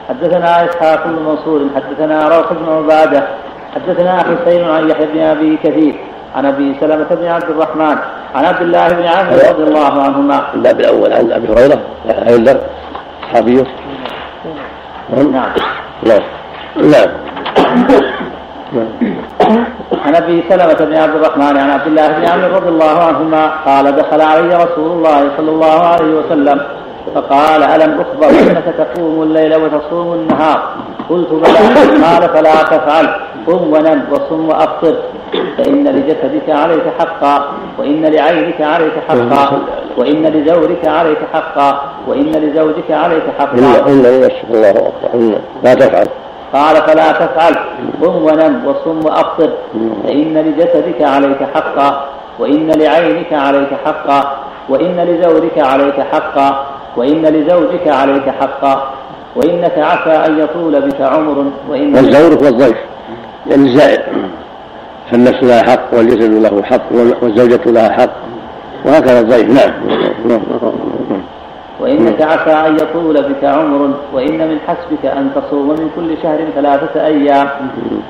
حدثنا إسحاق بن منصور حدثنا روح بن عبادة حدثنا حسين عن يحيى بن أبي كثير عن أبي سلمة بن عبد الرحمن عن عبد الله بن عمرو رضي الله عنهما. الباب الأول عن أبي هريرة الذر صحابيه نعم. نعم. نعم. عن أبي سلمة بن عبد الرحمن عن عبد الله بن عمرو رضي الله عنهما قال دخل علي رسول الله صلى الله عليه وسلم فقال ألم أخبر أنك تقوم الليل وتصوم النهار؟ قلت بلى. قال فلا تفعل. قم ونم وصم وأفطر. فإن لجسدك عليك حقا وإن لعينك عليك حقا وإن لزوجك عليك حقا وإن لزوجك عليك حقا. إلا إلا الله أكبر. لا تفعل. قال فلا تفعل. قم ونم وصم وأفطر فإن لجسدك عليك حقا وإن لعينك عليك حقا وإن لزوجك عليك حقا وإن لزوجك عليك حقا. وإنك عسى أن يطول بك عمر وإن والزوج والضيف يعني الزائر. فالنفس لها حق والجسد له حق والزوجة لها حق. وهكذا الضيف. نعم. وإنك عسى أن يطول بك عمر وإن من حسبك أن تصوم من كل شهر ثلاثة أيام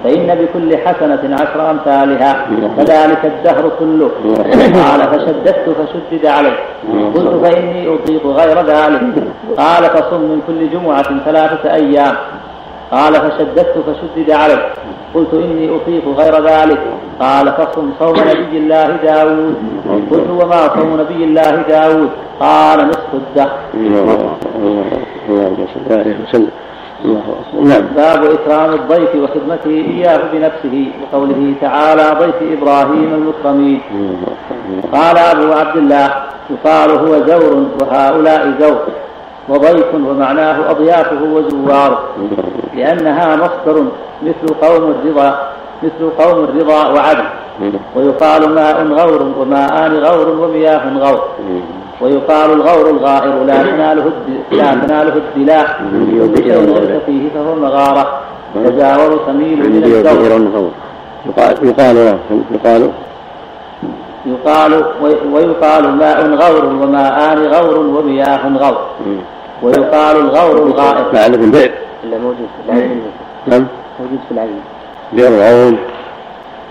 فإن بكل حسنة عشر أمثالها فذلك الدهر كله. قال فشددت فشدد عليه. قلت فإني أطيق غير ذلك. قال فصم من كل جمعة ثلاثة أيام. قال فشددت فشدد عليه. قلت إني أطيق غير ذلك. قال فصم صوم نبي الله داود. قلت وما صوم نبي الله داود؟ قال نصف الدهر. نعم باب إكرام الضيف وخدمته إياه بنفسه وقوله تعالى ضيف إبراهيم المكرمين. قال أبو عبد الله يقال هو زور وهؤلاء زور. وضيف ومعناه أضيافه وزواره لأنها مصدر مثل قوم الرضا مثل قوم الرضا وعدل. ويقال ماء غور وماءان غور ومياه غور. ويقال الغور الغائر لا تناله لا تناله الدلاء. فيه فهو مغارة. تجاور تميل من الزور. يقال يقال يقال يقال ويقال ماء غور وماءان غور ومياه غور. ويقال الغور الغائر معنى في البئر إلا موجود في العين نعم. موجود في العين بئر غور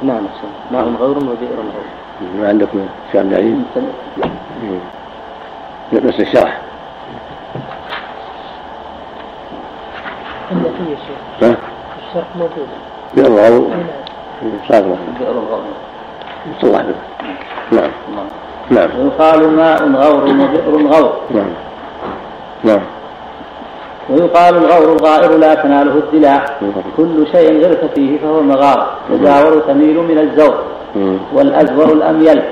نعم ماء غور وبئر غور ما عندكم شام العين بس الشرح. عندنا فيه الشيخ ها؟ الشرح موجود. بئر غور صادرة بئر الغور صلى الله عليه نعم. نعم. ويقال ماء غور وبئر غور نعم. نعم. ويقال الغور الغائر لا تناله الدلاء كل شيء غرت فيه فهو مغار. تجاور تميل من الزور. والأزور الأميل.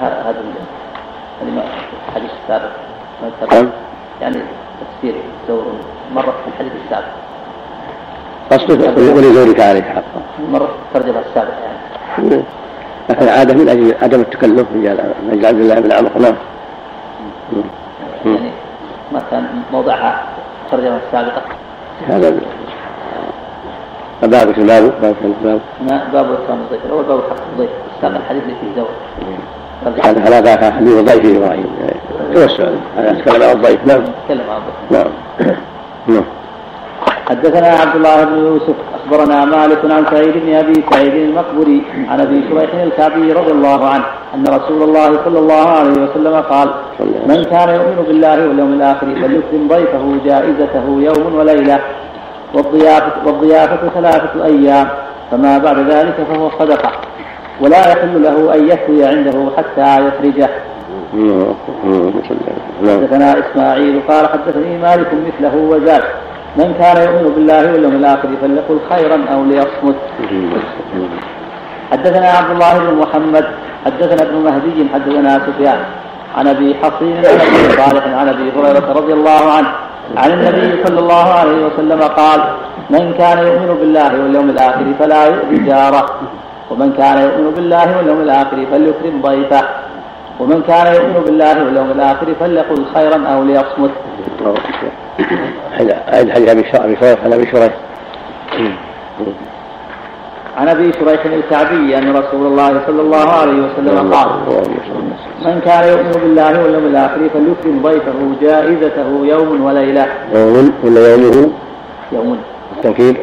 هذا الحديث السابق. نعم. يعني تفسير زور. مرة في الحديث السابق. قصدك ولزورك عليك حقا. مرة الترجمة السابقة يعني. لكن عادة من أجل عدم التكلف من أجل عبد الله بن عمرو نعم. يعني ما كان موضعها الترجمة السابقة. هذا باب في الباب باب باب إكرام الضيف. الأول باب حق الضيف. السابق الحديث اللي فيه زوج هذا هذا ذاك حديث ضيف إبراهيم. توسع. هذا أتكلم عن الضيف. نعم. نتكلم عن الضيف. نعم. نعم. حدثنا عبد الله بن يوسف أخبرنا مالك عن سعيد بن أبي سعيد المقبري عن أبي شريح الكعبي رضي الله عنه أن رسول الله صلى الله عليه وسلم قال من كان يؤمن بالله واليوم الآخر فليكرم ضيفه جائزته يوم وليلة والضيافه والضيافة ثلاثة أيام فما بعد ذلك فهو صدقة ولا يحل له أن يكوي عنده حتى يخرجه. حدثنا إسماعيل قال حدثني مالك مثله وزاد. من كان يؤمن بالله واليوم الآخر فليقل خيرا أو ليصمت. حدثنا عبد الله بن محمد حدثنا ابن مهدي حدثنا سفيان. عن أبي حصين عن أبي صالح عن أبي هريرة رضي الله عنه. عن النبي صلى الله عليه وسلم قال من كان يؤمن بالله واليوم الآخر فلا يؤذي جاره. ومن كان يؤمن بالله واليوم الآخر فليكرم ضيفه. ومن كان يؤمن بالله واليوم الآخر فليقل خيرا أو ليصمت. عند حديث ابي شريح عن أبي شريح عن ابي شريح الكعبي أن رسول الله صلى الله عليه وسلم قال من كان يؤمن بالله واليوم الآخر فليكرم ضيفه جائزته يوم وليله يوم ولا يومه؟ يوم التنكيل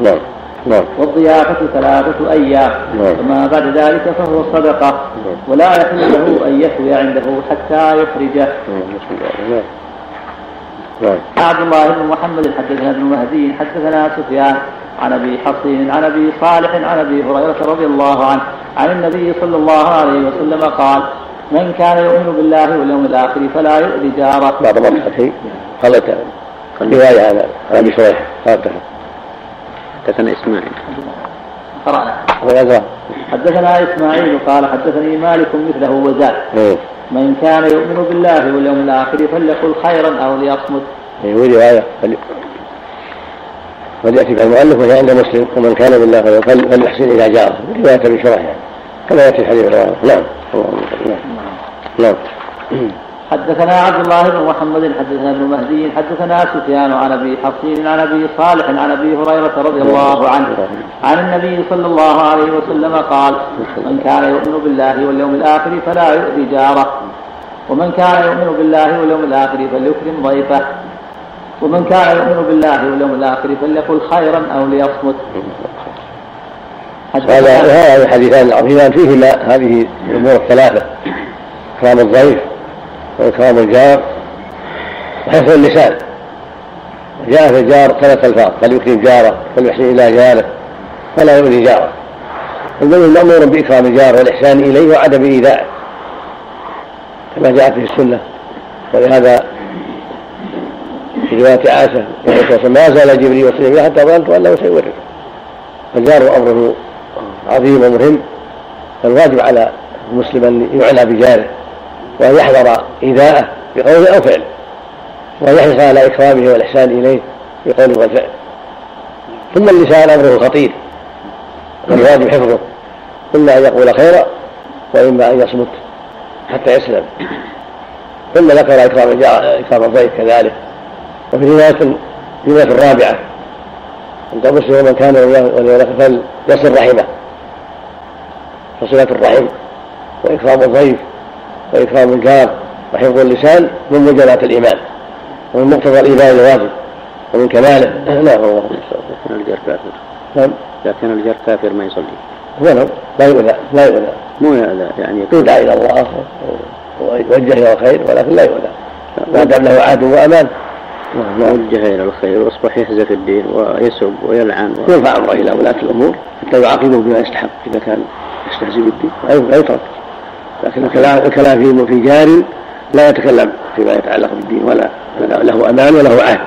نعم. نعم. والضيافة ثلاثة أيام. نعم. وما بعد ذلك فهو صدقة. ولا يحل له أن يحوي عنده حتى يخرجه نعم نعم. عبد الله بن محمد حدثنا ابن مهدي حدثنا سفيان عن أبي حصين عن أبي صالح عن أبي هريرة رضي الله عنه عن النبي صلى الله عليه وسلم قال من كان يؤمن بالله واليوم الآخر فلا يؤذي جاره. بعد مرحلتين خلت رواية عن أبي خلتها حدثنا إسماعيل. قرأنا. ويزرع حدثنا إسماعيل قال حدثني مالك مثله وزاد. إيه. من كان يؤمن بالله واليوم الآخر فليقل خيرا أو ليصمت. إيه، فل- وليأتي بها المؤلف وهي عند مسلم. ومن كان بالله فل- فليحسن إلى جاره. رواية يعني كما يأتي في حديث الرواية نعم. نعم. نعم. حدثنا عبد الله بن محمد حدثنا ابن مهدي حدثنا سفيان عن أبي حصين عن أبي صالح عن أبي هريرة رضي الله عنه. عن النبي صلى الله عليه وسلم قال من كان يؤمن بالله واليوم الآخر فلا يؤذي جاره. ومن كان يؤمن بالله واليوم الآخر فليكرم ضيفه. ومن كان يؤمن بالله واليوم الآخر فليقل خيرا أو ليصمت. هذا هذا الحديثان العظيمان فيهما هذه الأمور الثلاثة. اكرام الضيف واكرام الجار وحفظ اللسان. جاء في الجار ثلاث الفاظ. فليكرم جاره فليحسن إلى جاره فلا يؤذي جاره. المؤمن مأمور بإكرام الجار والإحسان إليه وعدم إيذائه. كما جاءت في السنة. ولهذا في رواية عائشة ما زال جبريل يوصي بها حتى ظننت انه سيورث فالجار أمره عظيم ومهم. فالواجب على المسلم أن يعنى بجاره. وأن يحذر إيذاءه بقول أو فعل. وأن يحرص على إكرامه والإحسان إليه بقول والفعل ثم اللسان أمره خطير. والواجب حفظه. إما أن يقول خيرا وإما أن يصمت حتى يسلم. ثم ذكر إكرام الجار إكرام الضيف كذلك. وفي روايه رواية الرابعه عند مسلم من كان وليولك فليصل رحمه. فصلة الرحم. وإكرام الضيف وإكرام الجار وحفظ اللسان من موجبات الإيمان ومن مقتضى الإيمان الواجب ومن كماله. نعم الله كان الجار كافر. نعم. إذا كان الجار كافر ما يصلي. ولو لا يؤذى لا يؤذى. مو يأذى يعني يدعى إلى الله ويوجه إلى الخير ولكن لا يؤذى. ما دام له عهد وأمان. نعم وجه إلى الخير وأصبح يحزف الدين ويسب ويلعن و... يرفع أمره إلى ولاة الأمور حتى يعاقبه بما يستحق إذا كان يستهزئ بالدين. لا يترك. لكن الكلام في في جار لا يتكلم فيما يتعلق بالدين ولا له أمان وله عهد.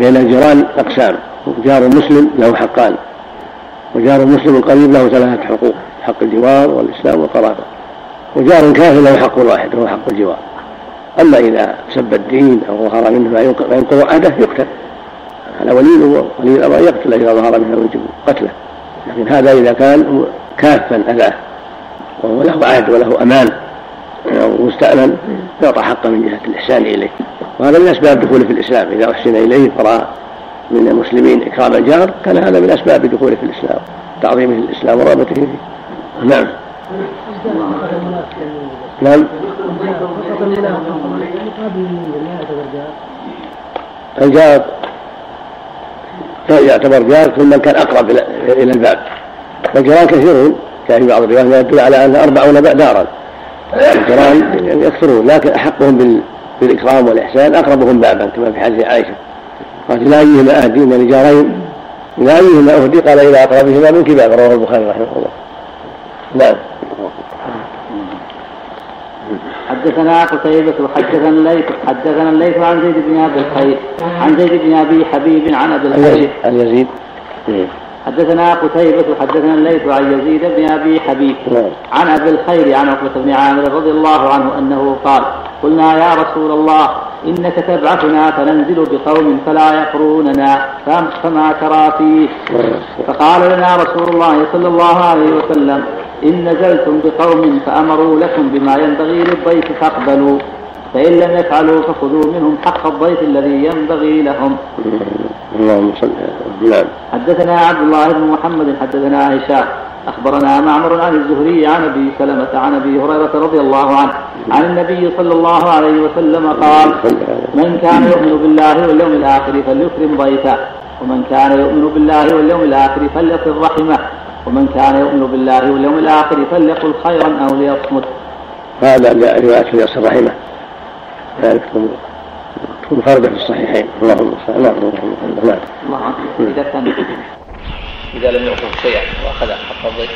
لأن الجيران أقسام. جار مسلم له حقان. وجار مسلم قريب له ثلاثة حقوق حق الجوار والإسلام والقرابة. وجار كافر له حق واحد وهو حق الجوار. أما إذا سب الدين أو ظهر منه ما ينقض عهده يقتل. على ولي ولي الأمر يقتل إذا ظهر منه يجب قتله. لكن هذا إذا كان كافا اذاه وهو له عهد وله أمان أو مستأمن يعطى حقه من جهة الإحسان إليه. وهذا من أسباب دخوله في الإسلام. إذا أحسن إليه فرأى من المسلمين إكرام الجار كان هذا من أسباب دخوله في الإسلام تعظيمه للإسلام ورغبته فيه. نعم. نعم. الجار يعتبر جار كل من كان أقرب إلى الباب. فالجيران كثيرون. كان في بعض الروايات يدل على أن أربعون دارا الجيران يكثرون لكن أحقهم بالإكرام والإحسان أقربهم بابا كما في حديث عائشة. قالت إلى ايهما اهدي من الجارين إلى ايهما اهدي قال إلى أقربهما منك بابا رواه البخاري رحمه الله. نعم. حدثنا قتيبة حدثنا الليث حدثنا الليث عن زيد بن أبي الخير عن زيد بن أبي حبيب عن أبي الخير. عن يزيد. حدثنا قتيبة حدثنا الليث عن يزيد بن أبي حبيب. نعم. عن ابي الخير عن عقبة بن عامر رضي الله عنه أنه قال قلنا يا رسول الله إنك تبعثنا فننزل بقوم فلا يقروننا فما ترى فيه؟ فقال لنا رسول الله صلى الله عليه وسلم إن نزلتم بقوم فأمروا لكم بما ينبغي للضيف فاقبلوا. فإن لم يفعلوا فخذوا منهم حق الضيف الذي ينبغي لهم. اللهم صل نعم. حدثنا عبد الله بن محمد حدثنا هشام أخبرنا معمر عن الزهري عن أبي سلمة عن أبي هريرة رضي الله عنه عن النبي صلى الله عليه وسلم قال من كان يؤمن بالله واليوم الآخر فليكرم ضيفه ومن كان يؤمن بالله واليوم الآخر فليصل رحمه ومن كان يؤمن بالله واليوم الآخر فليقل خيرا أو ليصمت. هذا روايه فليصل رحمه ذلك تكون خارجه في الصحيحين. اللهم صل نعم نعم. الله إذا كان إذا لم يعطه شيئا وأخذ حق الضيف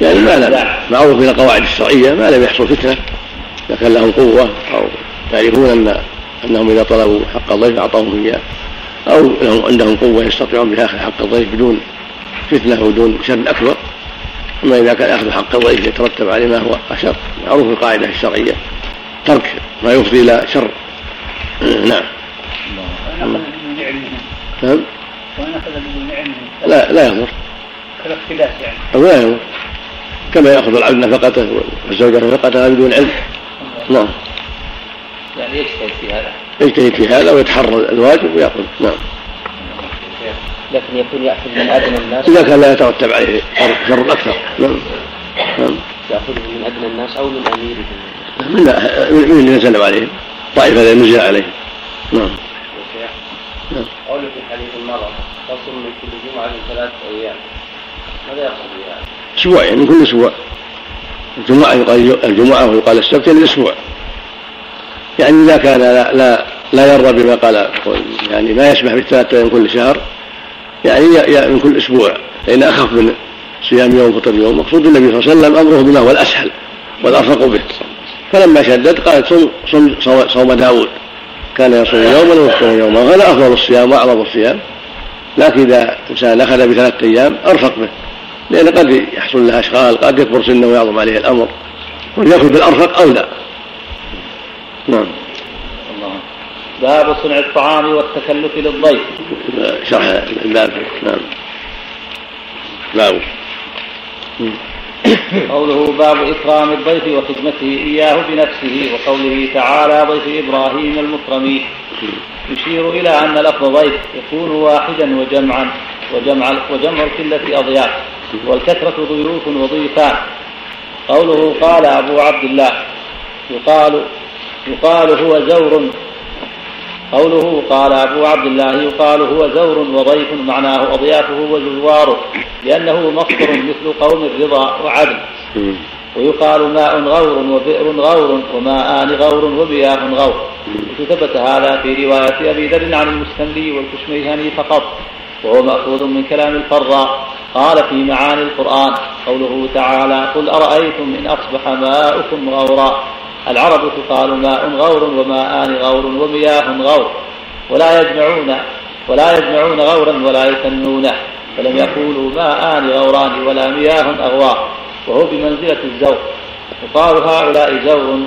يعني ما لم معروف من القواعد الشرعية ما لم يحصل فتنة اذا كان لهم قوة أو تعرفون ان أنهم إذا طلبوا حق الضيف أعطوهم إياه أو لهم عندهم قوة يستطيعون بها اخذ حق الضيف بدون فتنة ودون شر أكبر. أما إذا كان أخذ حق الضيف يترتب عليه ما هو أشر معروف القاعدة الشرعية. ترك ما يفضي إلى شر. نعم. نعم. لا لا يضر كالاختلاس يعني لا يضر كما يأخذ العبد نفقته والزوجة نفقتها بدون علم. نعم. يعني يجتهد في هذا يجتهد في هذا ويتحرى الواجب ويأخذ. نعم. لكن يكون يأخذ من أدنى الناس إذا كان لا يترتب عليه شر أكثر. نعم. نعم. يأخذ من أدنى الناس أو من أميره. من من اللي نزل عليهم طائفة الذي نزل عليهم نعم. نعم قول في حديث المرأة تصل من كل جمعة ثلاث أيام. ماذا يقصد بها؟ أسبوع يعني كل أسبوع. الجمعة يقال الجمعة ويقال السبت يعني الأسبوع يعني إذا كان لا لا, لا يرضى بما قال يعني ما يسمح بالثلاثة أيام كل شهر يعني من كل أسبوع. لأن أخف من صيام يوم فطر يوم مقصود النبي صلى الله عليه وسلم أمره بما هو الاسهل والأرفق به. فلما شدد قال صم صم صوم داود. كان يصوم يوما ويفطر يوما. وهذا أفضل الصيام وأعظم الصيام. لكن إذا انسان أخذ بثلاثة أيام أرفق به. لأن قد يحصل له أشغال قد يكبر سنه ويعظم عليه الأمر. وليأخذ بالأرفق أو لا. نعم. باب صنع الطعام والتكلف للضيف. شرح الباب. نعم. باب. قوله باب إكرام الضيف وخدمته إياه بنفسه وقوله تعالى ضيف إبراهيم المكرمين يشير إلى أن لفظ ضيف يكون واحدا وجمعا وجمع وجمع القلة أضياف والكثرة ضيوف وضيفان. قوله قال أبو عبد الله يقال يقال هو زور قوله قال أبو عبد الله يقال هو زور وضيف معناه أضيافه وزواره لأنه مصدر مثل قوم الرضا وعدل. ويقال ماء غور وبئر غور وماءان غور ومياه غور. وثبت هذا في رواية أبي ذر عن المستملي والكشميهاني فقط. وهو مأخوذ من كلام الفراء. قال في معاني القرآن قوله تعالى قل أرأيتم إن أصبح ماؤكم غورا. العرب تقال ماء غور وماءان غور ومياه غور. ولا يجمعون ولا يجمعون غورا ولا يثنونه فلم يقولوا ماءان غوران ولا مياه أغوار. وهو بمنزلة الزور. يقال هؤلاء زور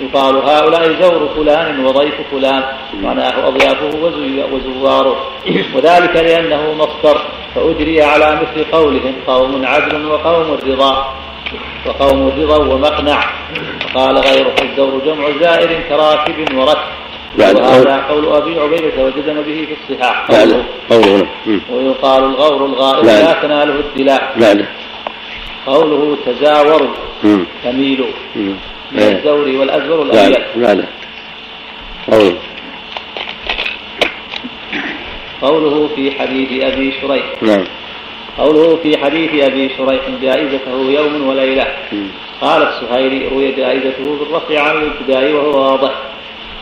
يقال هؤلاء زور فلان وضيف فلان. معناه أضيافه وزواره. وذلك لأنه مصدر. فأجري على مثل قولهم قوم عدل وقوم رضا. وقوم رضا ومقنع. وقال غيره الزور جمع زائر كراكب ورك وهذا قول أبي عبيدة وجزم به في الصحاح. قوله قوله ويقال الغور الغائب لا تناله الدلاء. قوله تزاوروا تميلوا من الزور والازور الأبيض. بعده قوله قوله في حديث أبي شريح. نعم. قوله في حديث أبي شريح جائزته يوم وليلة. قال السهيري روي جائزته بالرفع عن الابتداء وهو واضح.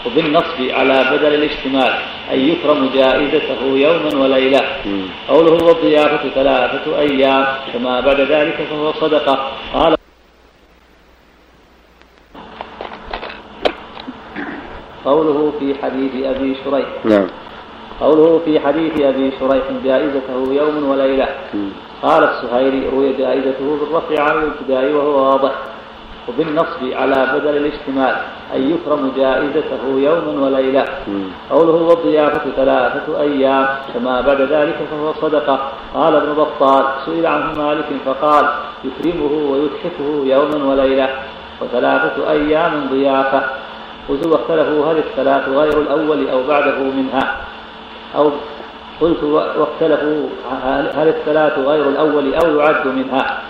وبالنصب على بدل الاشتمال أي يكرم جائزته يوما وليلة. قوله والضيافة ثلاثة أيام فما بعد ذلك فهو صدقة. قال قوله في حديث أبي شريح. نعم. قوله في حديث أبي شريح جائزته يوم وليلة. قال السهيري روي جائزته بالرفع عن الابتداء وهو واضح وبالنصب على بدل الاشتمال أن يكرم جائزته يوما وليلة. قوله والضيافة ثلاثة أيام فما بعد ذلك فهو صدقة. قال ابن بطال سئل عنه مالك فقال يكرمه ويتحفه يوما وليلة وثلاثة أيام ضيافة. قلت واختلفوا هل الثلاث غير الأول أو بعده منها؟ أو قلت واختلفوا هل الثلاث غير الأول أو يعد منها؟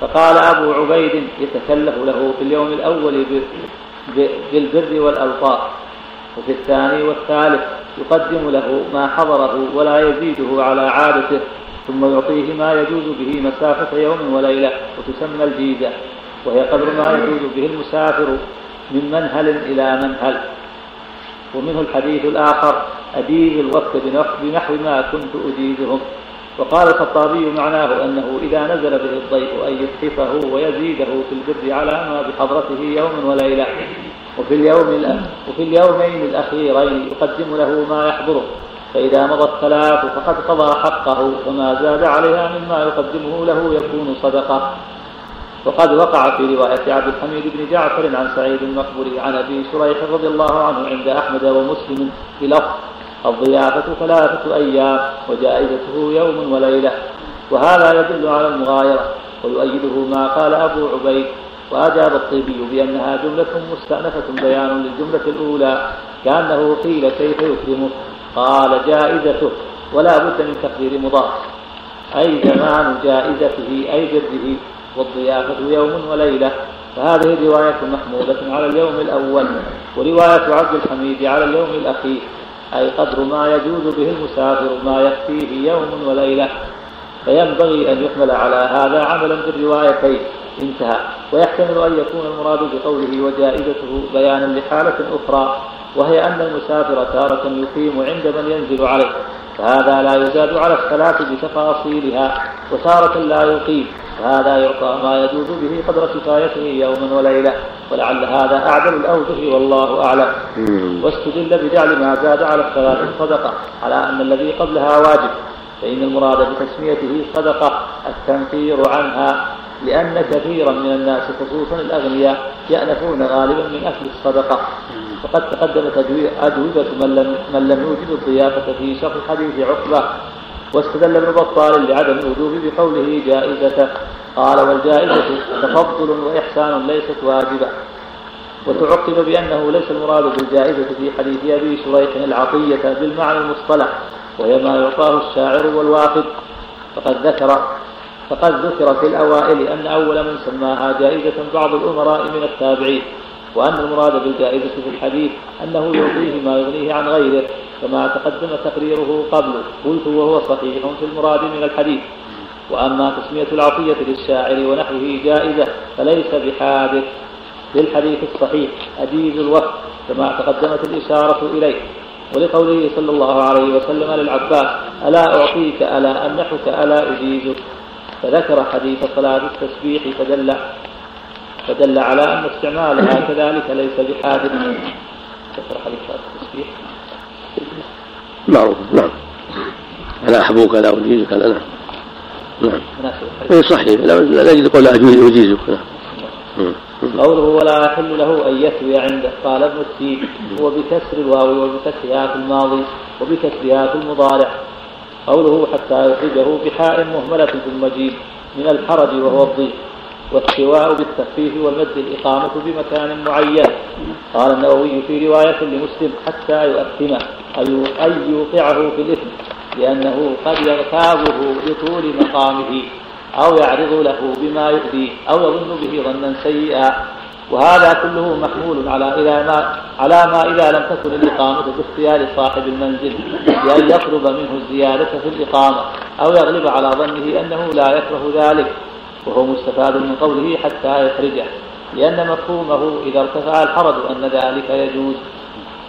فقال أبو عبيد يتكلف له في اليوم الأول بالبر والألطاف وفي الثاني والثالث يقدم له ما حضره ولا يزيده على عادته ثم يعطيه ما يجوز به مسافة يوم وليلة وتسمى الجيزة وهي قدر ما يجوز به المسافر من منهل إلى منهل. ومنه الحديث الآخر أديب الوقت بنحو ما كنت أجيزهم. وقال الخطابي معناه أنه إذا نزل به الضيف أن يتحفه ويزيده في البر على ما بحضرته يوم وليلة. وفي اليوم وفي اليومين الأخيرين يقدم له ما يحضره. فإذا مضى الثلاث فقد قضى حقه وما زاد عليها مما يقدمه له يكون صدقة. وقد وقع في رواية عبد الحميد بن جعفر عن سعيد المقبري عن أبي شريح رضي الله عنه عند أحمد ومسلم بلفظ الضيافة ثلاثة أيام وجائزته يوم وليلة وهذا يدل على المغايرة ويؤيده ما قال أبو عبيد وأجاب الطيبي بأنها جملة مستأنفة بيان للجملة الأولى كأنه قيل كيف يكرمه قال جائزته ولا بد من تقدير مضاف أي زمان جائزته أي بره والضيافة يوم وليلة. فهذه رواية محمولة على اليوم الأول ورواية عبد الحميد على اليوم الأخير. أي قدر ما يجوز به المسافر ما يكفيه يوم وليلة. فينبغي أن يحمل على هذا عملا بالروايتين. انتهى. ويحتمل أن يكون المراد بقوله وجائزته بيانا لحالة أخرى وهي أن المسافر تارة يقيم عند من ينزل عليه. فهذا لا يزاد على الصلاة بتفاصيلها وتارة لا يقيم. فهذا يعطى ما يجوز به قدر كفايته يوما وليلة ولعل هذا أعدل الأوجه والله أعلم. واستدل بجعل ما زاد على الصلاة صدقة على أن الذي قبلها واجب فإن المراد بتسميته صدقة التنفير عنها لأن كثيرا من الناس خصوصا الأغنياء يأنفون غالبا من أكل الصدقة. فقد تقدمت أجوبة من لم, من لم يوجد الضيافة في شرح حديث عقبة واستدل ابن بطال لعدم الوجوب بقوله جائزة. قال والجائزة تفضل وإحسان ليست واجبة. وتعقب بأنه ليس المراد بالجائزة في حديث أبي شريح العطية بالمعنى المصطلح وهي ما يعطاه الشاعر والوافد فقد ذكر فقد ذكر في الأوائل أن أول من سماها جائزة بعض الأمراء من التابعين وأن المراد بالجائزة في الحديث أنه يعطيه ما يغنيه عن غيره. كما تقدم تقريره قبل قلت وهو صحيح في المراد من الحديث. وأما تسمية العطية للشاعر ونحوه جائزة فليس بحادث. للحديث الصحيح أديب الوقت كما تقدمت الإشارة إليه. ولقوله صلى الله عليه وسلم للعباس ألا أعطيك ألا أمنحك ألا أجيزك. فذكر حديث صلاة التسبيح فدل فدل على أن استعمالها كذلك ليس بحادث. ذكر حديث التسبيح. معروف نعم. أنا أحبوك لا أجيزك لا نعم. نعم. إيه، صحيح. لا نجد قول لا أجيزك. نعم. قوله ولا يحل له أن يثوي عنده قال ابن السين هو بكسر الواو وبفتحها في الماضي وبكسرها في المضارع. قوله حتى يخرجه بحاء مهملة جيم من الحرج وهو الضيق. والسواء بالتخفيف والمد الإقامة بمكان معين. قال النووي في رواية لمسلم حتى يؤثمه أي يوقعه في الإثم لأنه قد يغتابه لطول مقامه أو يعرض له بما يؤذيه أو يظن به ظنا سيئا. وهذا كله محمول على إلى ما على ما إذا لم تكن الإقامة باختيار صاحب المنزل بأن يطلب منه الزيادة في الإقامة أو يغلب على ظنه أنه لا يكره ذلك. وهو مستفاد من قوله حتى يخرجه لأن مفهومه إذا ارتفع الحرج أن ذلك يجوز.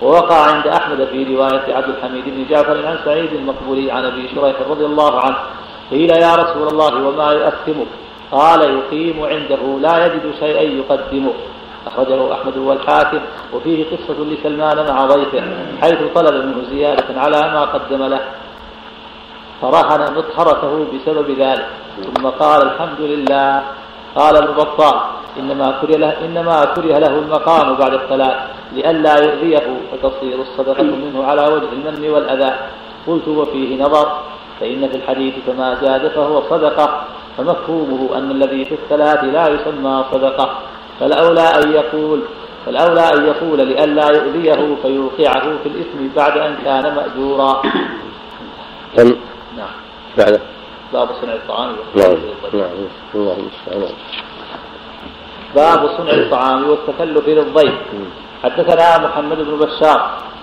ووقع عند أحمد في رواية عبد الحميد بن جعفر عن سعيد المقبولي عن أبي شريح رضي الله عنه قيل يا رسول الله وما يؤثمك؟ قال يقيم عنده لا يجد شيئا يقدمه. أخرجه أحمد والحاكم وفيه قصة لسلمان مع ضيفه حيث طلب منه زيادة على ما قدم له. فرهن مطهرته بسبب ذلك. ثم قال الحمد لله. قال ابن بطال إنما كره له إنما كره له المقام بعد الثلاث لئلا يؤذيه فتصير الصدقة منه على وجه المن والأذى. قلت وفيه نظر فإن في الحديث فما زاد فهو صدقة فمفهومه أن الذي في الثلاث لا يسمى صدقة. فالأولى أن يقول فالأولى أن يقول لئلا يؤذيه فيوقعه في الإثم بعد أن كان مأجورا. نعم. بعده. باب صنع الطعام. نعم. نعم. اللهم المستعان باب صنع الطعام والتكلف للضيف. حدثنا محمد بن بشار.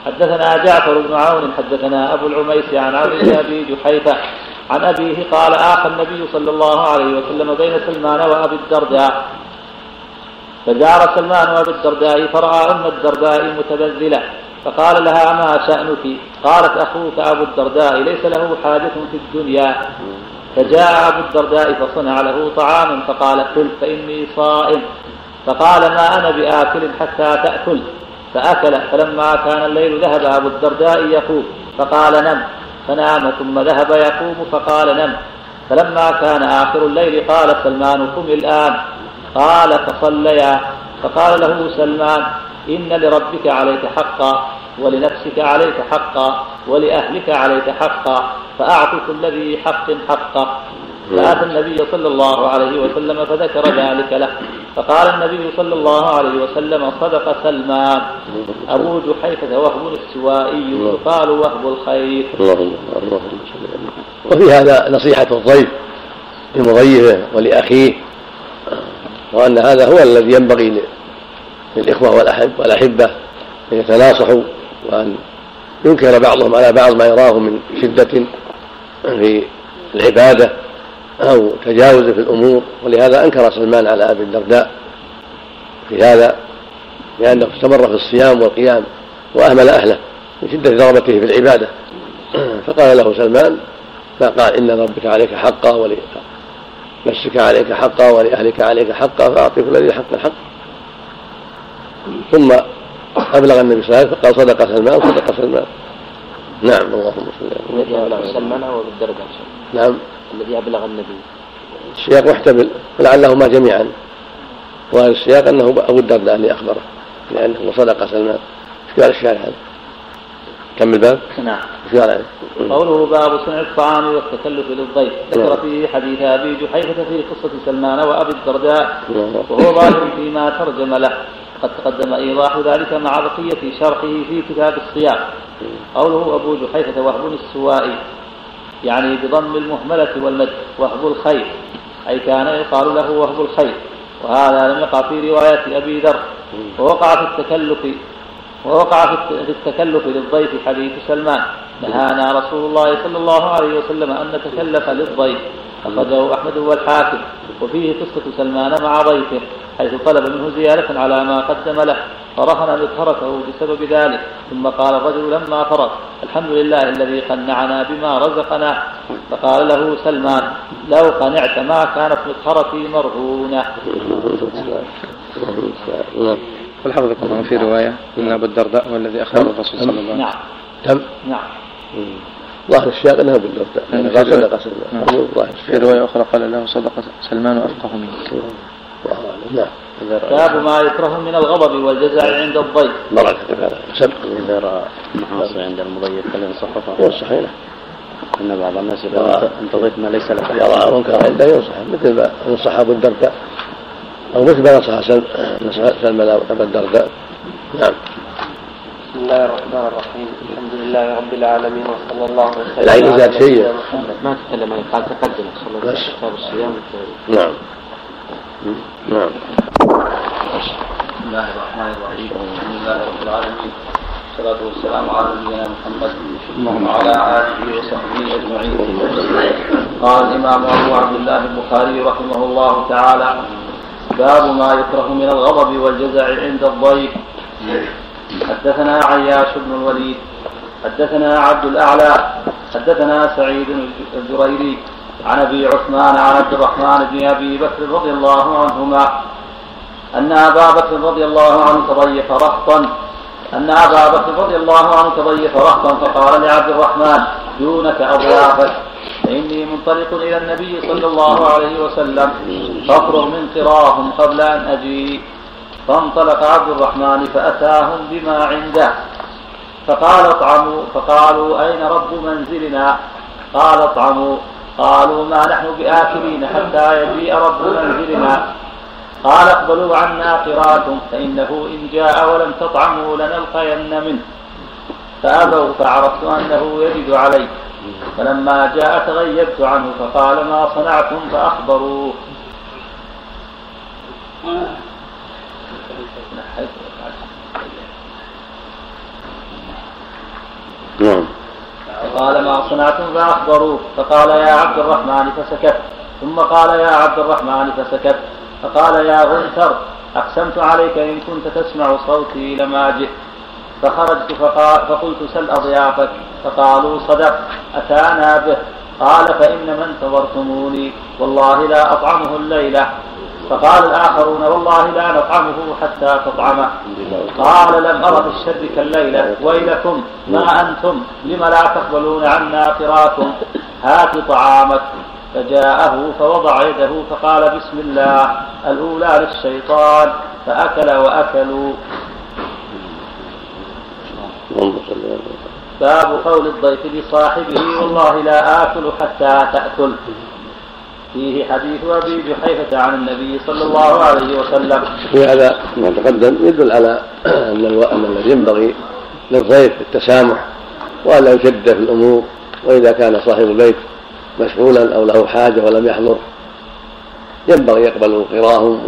حدثنا جعفر بن عون. حدثنا أبو العميس عن عبد بن أبي جحيفة. عن أبيه قال اخى النبي صلى الله عليه وسلم بين سلمان وأبي الدرداء. فزار سلمان وأبي الدرداء فرأى أم الدرداء متبذلة. فقال لها ما شأنك؟ قالت أخوك أبو الدرداء ليس له حاجة في الدنيا. فجاء أبو الدرداء فصنع له طعاما فقال كل فإني صائم. فقال ما أنا بآكل حتى تأكل؟ فأكل. فلما كان الليل ذهب أبو الدرداء يقوم فقال نم. فنام ثم ذهب يقوم فقال نم. فلما كان آخر الليل قال سلمان قم الآن. قال فصليا. فقال له سلمان إن لربك عليك حقا ولنفسك عليك حقا ولأهلك عليك حقا فأعط كل ذي حق حقه. فأتى النبي صلى الله عليه وسلم فذكر ذلك له. فقال النبي صلى الله عليه وسلم صدق سلمان. أبو جحيفة وهب السوائي يقال وهب الخير. اللهم اللهم وفي هذا نصيحة الضيف لمضيفه ولأخيه وأن هذا هو الذي ينبغي للإخوة والأحب والأحبة أن يتناصحوا وأن ينكر بعضهم على بعض ما يراه من شدة في العبادة أو تجاوز في الأمور ولهذا أنكر سلمان على أبي الدرداء في هذا لأنه استمر في الصيام والقيام وأهمل أهله من شدة رغبته في العبادة. فقال له سلمان ما قال إن ربك عليك حقا ولنفسك عليك حقا ولأهلك عليك حقا فأعطي كل ذي حق حق ثم أبلغ النبي صلى الله عليه وسلم فقال صدق سلمان صدق سلمان. نعم اللهم صل الذي أبلغ سلمان هو بالدرجة نعم. الذي أبلغ النبي. السياق محتمل ولعلهما جميعا. وهذا السياق أنه أبو الدرداء اللي أخبره لأنه صدق سلمان. إيش قال الشارع هذا؟ كم الباب؟ نعم. إيش قال قوله باب صنع الطعام والتكلف للضيف. ذكر فيه حديث أبي جحيفة في قصة سلمان وأبي الدرداء وهو ظاهر فيما ترجم له. قد تقدم إيضاح ذلك مع بقية شرحه في كتاب الصيام. قوله أبو جحيفة وهب السوائي يعني بضم المهملة والمد وهب الخير أي كان يقال له وهب الخير وهذا لم يقع في رواية أبي ذر. ووقع في التكلف ووقع في التكلف للضيف حديث سلمان. نهانا رسول الله صلى الله عليه وسلم أن نتكلف للضيف. أخرجه أحمد والحاكم. وفيه قصة سلمان مع ضيفه. حيث طلب منه زيادة على ما قدم له فرهن مطهرته بسبب ذلك. ثم قال الرجل لما فرغ الحمد لله الذي قنعنا بما رزقنا. فقال له سلمان لو قنعت ما كانت مطهرتي مرهونة. والحفظ الله في رواية أن أبو الدرداء هو الذي أخبر الرسول صلى الله عليه وسلم. نعم. تم نعم. ظاهر السياق انه أبو الدرداء. قال صدق سلمان في رواية أخرى قال له صدق سلمان أفقه منك الله اعلم نعم باب ما يكره من الغضب والجزع عند الضيف. مرة هذا. سبق إذا رأى محاصر عند المضيف هل ينصحه؟ ينصح له أن بعض الناس يقول أنت ضيف ما ليس لك. يرى منكر عنده ينصح مثل ما نصح أبو الدرداء. أو مثل ما نصح سلمان أبا الدرداء. نعم. بسم الله الرحمن الرحيم. الحمد لله رب العالمين وصلى الله وسلم العين زاد شيء ما تكلم عن قال تقدم صلى الله عليه وسلم. كتاب الصيام نعم. نعم. بسم الله الرحمن الرحيم. الحمد لله رب العالمين. والصلاة والسلام على نبينا محمد وعلى آله وصحبه أجمعين. قال الإمام أبو عبد الله البخاري رحمه الله تعالى باب ما يكره من الغضب والجزع عند الضيف. حدثنا عياش بن الوليد حدثنا عبد الأعلى حدثنا سعيد الجريري عن أبي عثمان عن عبد الرحمن بن أبي بكر رضي الله عنهما أن أبا بكر رضي الله عنه تضيف رهطا. أن أبا بكر رضي الله عنه تضيف رهطا فقال لعبد الرحمن دونك أضيافك. فاني منطلق إلى النبي صلى الله عليه وسلم فافرغ من قراهم قبل أن أجي. فانطلق عبد الرحمن فأتاهم بما عنده. فقال اطعموا فقالوا أين رب منزلنا؟ قال اطعموا. قالوا ما نحن بآكلين حتى يجيء رب منزلنا. قال اقبلوا عنا قراكم فإنه إن جاء ولم تطعموا لنلقين منه. فأبوا فعرفت أنه يجد علي فلما جاء تغيبت عنه فقال ما صنعتم فأخبروه. نعم. فقال ما صنعتم فأخبروه. فقال يا عبد الرحمن فسكت. ثم قال يا عبد الرحمن فسكت. فقال يا غنثر أقسمت عليك إن كنت تسمع صوتي لما جئت. فخرجت فقال فقلت سل أضيافك. فقالوا صدق أتانا به. قال فإنما انتظرتموني. والله لا أطعمه الليلة. فقال الآخرون والله لا نطعمه حتى تطعمه. قال لم أر في الشر كالليلة ويلكم ما أنتم لم لا تقبلون عنا قراكم هات طعامك. فجاءه فوضع يده فقال بسم الله الأولى للشيطان فأكل وأكلوا. باب قول الضيف لصاحبه والله لا آكل حتى تأكل. فيه حديث أبي جحيفة عن النبي صلى الله عليه وسلم. في هذا ما تقدم يدل على أن أن الذي ينبغي للضيف التسامح وألا يشد في الأمور وإذا كان صاحب البيت مشغولا أو له حاجة ولم يحضر ينبغي يقبل قراهم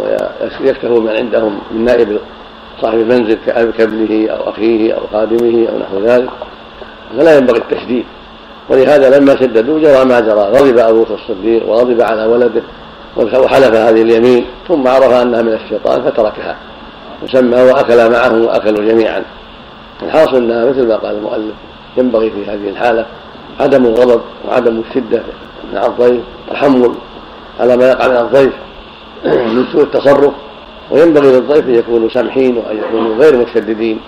ويكتفوا من عندهم من نائب صاحب المنزل كابنه أو أخيه أو خادمه أو نحو ذلك فلا ينبغي التشديد ولهذا لما شددوا جرى ما جرى. غضب أبو بكر الصديق وغضب على ولده وحلف هذه اليمين ثم عرف أنها من الشيطان فتركها. وسمى وأكل معه واكلوا جميعا. الحاصل أنها مثل ما قال المؤلف ينبغي في هذه الحالة عدم الغضب وعدم الشدة مع الضيف تحمل على ما يقع من الضيف من سوء التصرف. وينبغي للضيف أن يكونوا سمحين وأن يكونوا غير متشددين.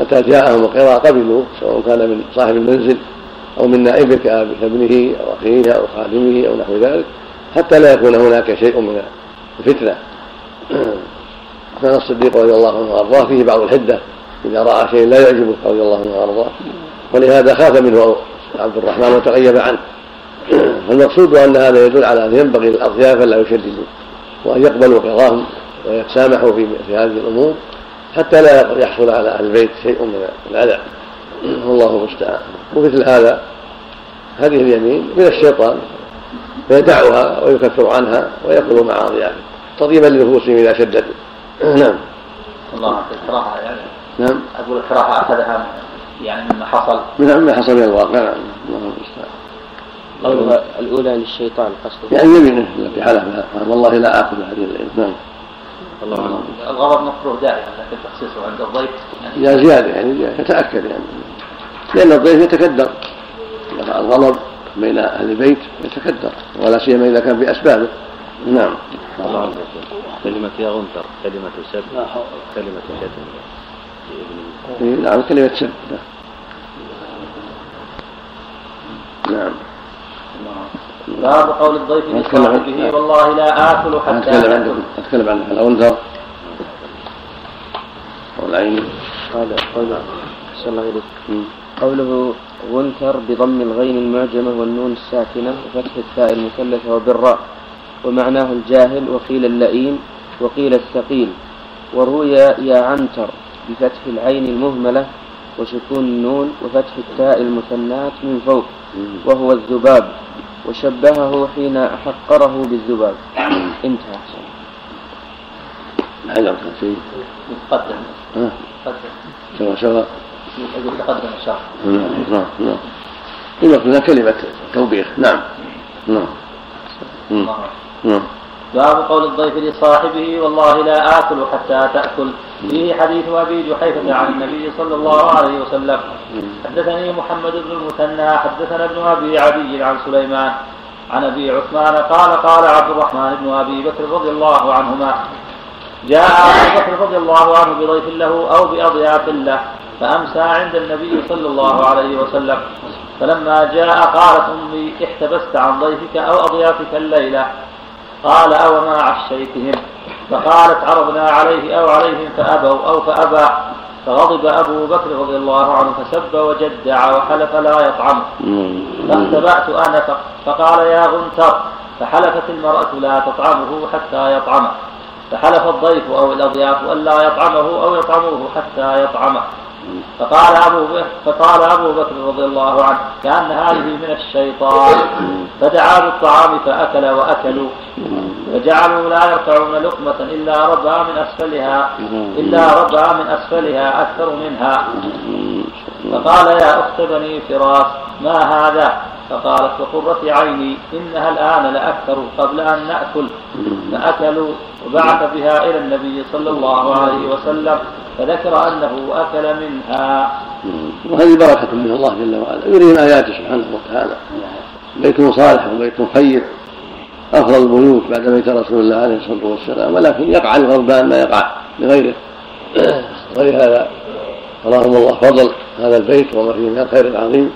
متى جاءهم القراء قبلوا سواء كان من صاحب المنزل أو من نائبك كابنه أو أخيه أو خادمه أو نحو ذلك حتى لا يكون هناك شيء من الفتنة. كان الصديق رضي الله عنه وأرضاه فيه بعض الحدة إذا رأى شيء لا يعجبه رضي الله عنه وأرضاه. ولهذا خاف منه عبد الرحمن وتغيب عنه. فالمقصود أن هذا يدل على أن ينبغي للأضياف لا يشددوا وأن يقبلوا قضاهم ويتسامحوا في, في هذه الأمور حتى لا يحصل على أهل البيت شيء من الأذى. والله المستعان. ومثل هذا هذه اليمين من الشيطان فيدعها ويكفر عنها ويأكل مع أضيافه تطيبا لنفوسهم إذا شددوا نعم. الله الكراهة يعني. نعم. أقول الكراهة أخذها يعني مما حصل. من مما حصل من الواقع. نعم. الله المستعان. قولها الأولى للشيطان قصده. يعني يمينه التي حلفها والله لا آكل هذه الليلة نعم. الله الغضب مكروه دائما لكن تخصيصه عند الضيف. يعني يا زيادة يعني يتأكد يعني. لأن الضيف يتكدر. الغضب بين أهل البيت يتكدر ولا سيما إذا كان بأسبابه. نعم. كلمة يا غنتر كلمة سب كلمة شتم. إيه، نعم كلمة سب. نعم. باب قول الضيف لصاحبه والله لا آكل حتى أتكلم عندكم أتكلم عن الأنذر والعين. هذا قوله أحسن الله إليك. قوله غنثر بضم الغين المعجمة والنون الساكنة وفتح الثاء المثلثة وبالراء ومعناه الجاهل وقيل اللئيم وقيل الثقيل وروي يا عنتر بفتح العين المهملة وسكون النون وفتح التاء المثنات من فوق وهو الذباب وشبهه حين حقره بالذباب. انتهى. حجر شيء يتقدم ها؟ يتقدم نعم نعم نعم المقصود كلمة توبيخ نعم نعم نعم نعم باب قول الضيف لصاحبه والله لا آكل حتى تأكل فيه حديث أبي جحيفة عن النبي صلى الله عليه وسلم حدثني محمد بن المثنى حدثنا ابن أبي عدي عن سليمان عن أبي عثمان قال قال عبد الرحمن بن أبي بكر رضي الله عنهما جاء أبو بكر رضي الله عنه بضيف له أو بأضياف له فأمسى عند النبي صلى الله عليه وسلم فلما جاء قالت أمي احتبست عن ضيفك أو أضيافك الليلة؟ قال أو ما عشيتهم؟ فقالت عرضنا عليه أو عليهم فأبوا أو فأبى. فغضب أبو بكر رضي الله عنه فسب وجدع وحلف لا يطعم. فاختبأت أنا فقال يا غنتر فحلفت المرأة لا تطعمه حتى يطعمه فحلف الضيف أو الأضياف ألا يطعمه أو يطعموه حتى يطعمه فقال أبو بكر فقال أبو بكر رضي الله عنه كأن هذه من الشيطان. فدعا بالطعام فأكل وأكلوا. فجعلوا لا يرفعون لقمة إلا ربع من أسفلها إلا ربع من أسفلها أكثر منها. فقال يا أخت بني فراس ما هذا؟ فقالت وقرة عيني إنها الآن لأكثر قبل أن نأكل. فأكلوا. وبعث بها إلى النبي صلى الله عليه وسلم فذكر أنه أكل منها. وهذه بركة من الله جل وعلا. يريهم آياته سبحانه وتعالى. بيت صالح وبيت خير. أفضل البيوت بعد بيت رسول الله عليه الصلاة والسلام. ولكن يقع الغربان ما يقع لغيره. ولهذا أراهم الله فضل هذا البيت وما فيه من الخير العظيم.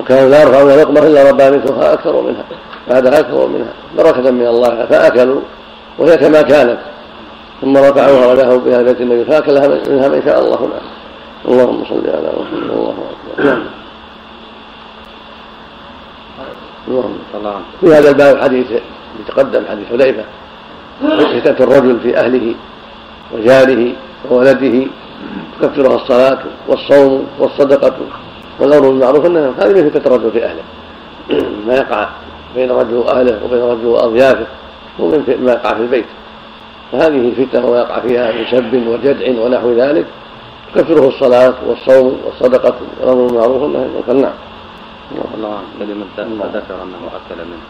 وكانوا لا يرفعون لقمة إلا ربها مثلها أكثر منها. بعدها أكثر منها. بركة من الله. فأكلوا. وهي كما كانت. ثم رفعوها ولهم بها بيت النبي فاكلها منها من شاء الله نعم اللهم صل على محمد الله اكبر نعم اللهم في هذا الباب حديث يتقدم حديث حذيفة فتنة الرجل في أهله وجاره وولده تكفرها الصلاة والصوم والصدقة والأمر بالمعروف أنها هذه فتنة الرجل في أهله. ما يقع بين الرجل وأهله وبين الرجل وأضيافه ومن ما يقع في البيت. فهذه فتنة ويقع فيها من سب وجدع ونحو ذلك تكفره الصلاة والصوم والصدقة والأمر بالمعروف والنهي عن المنكر. نعم. الله كلمة ذكر أنه أكل منه.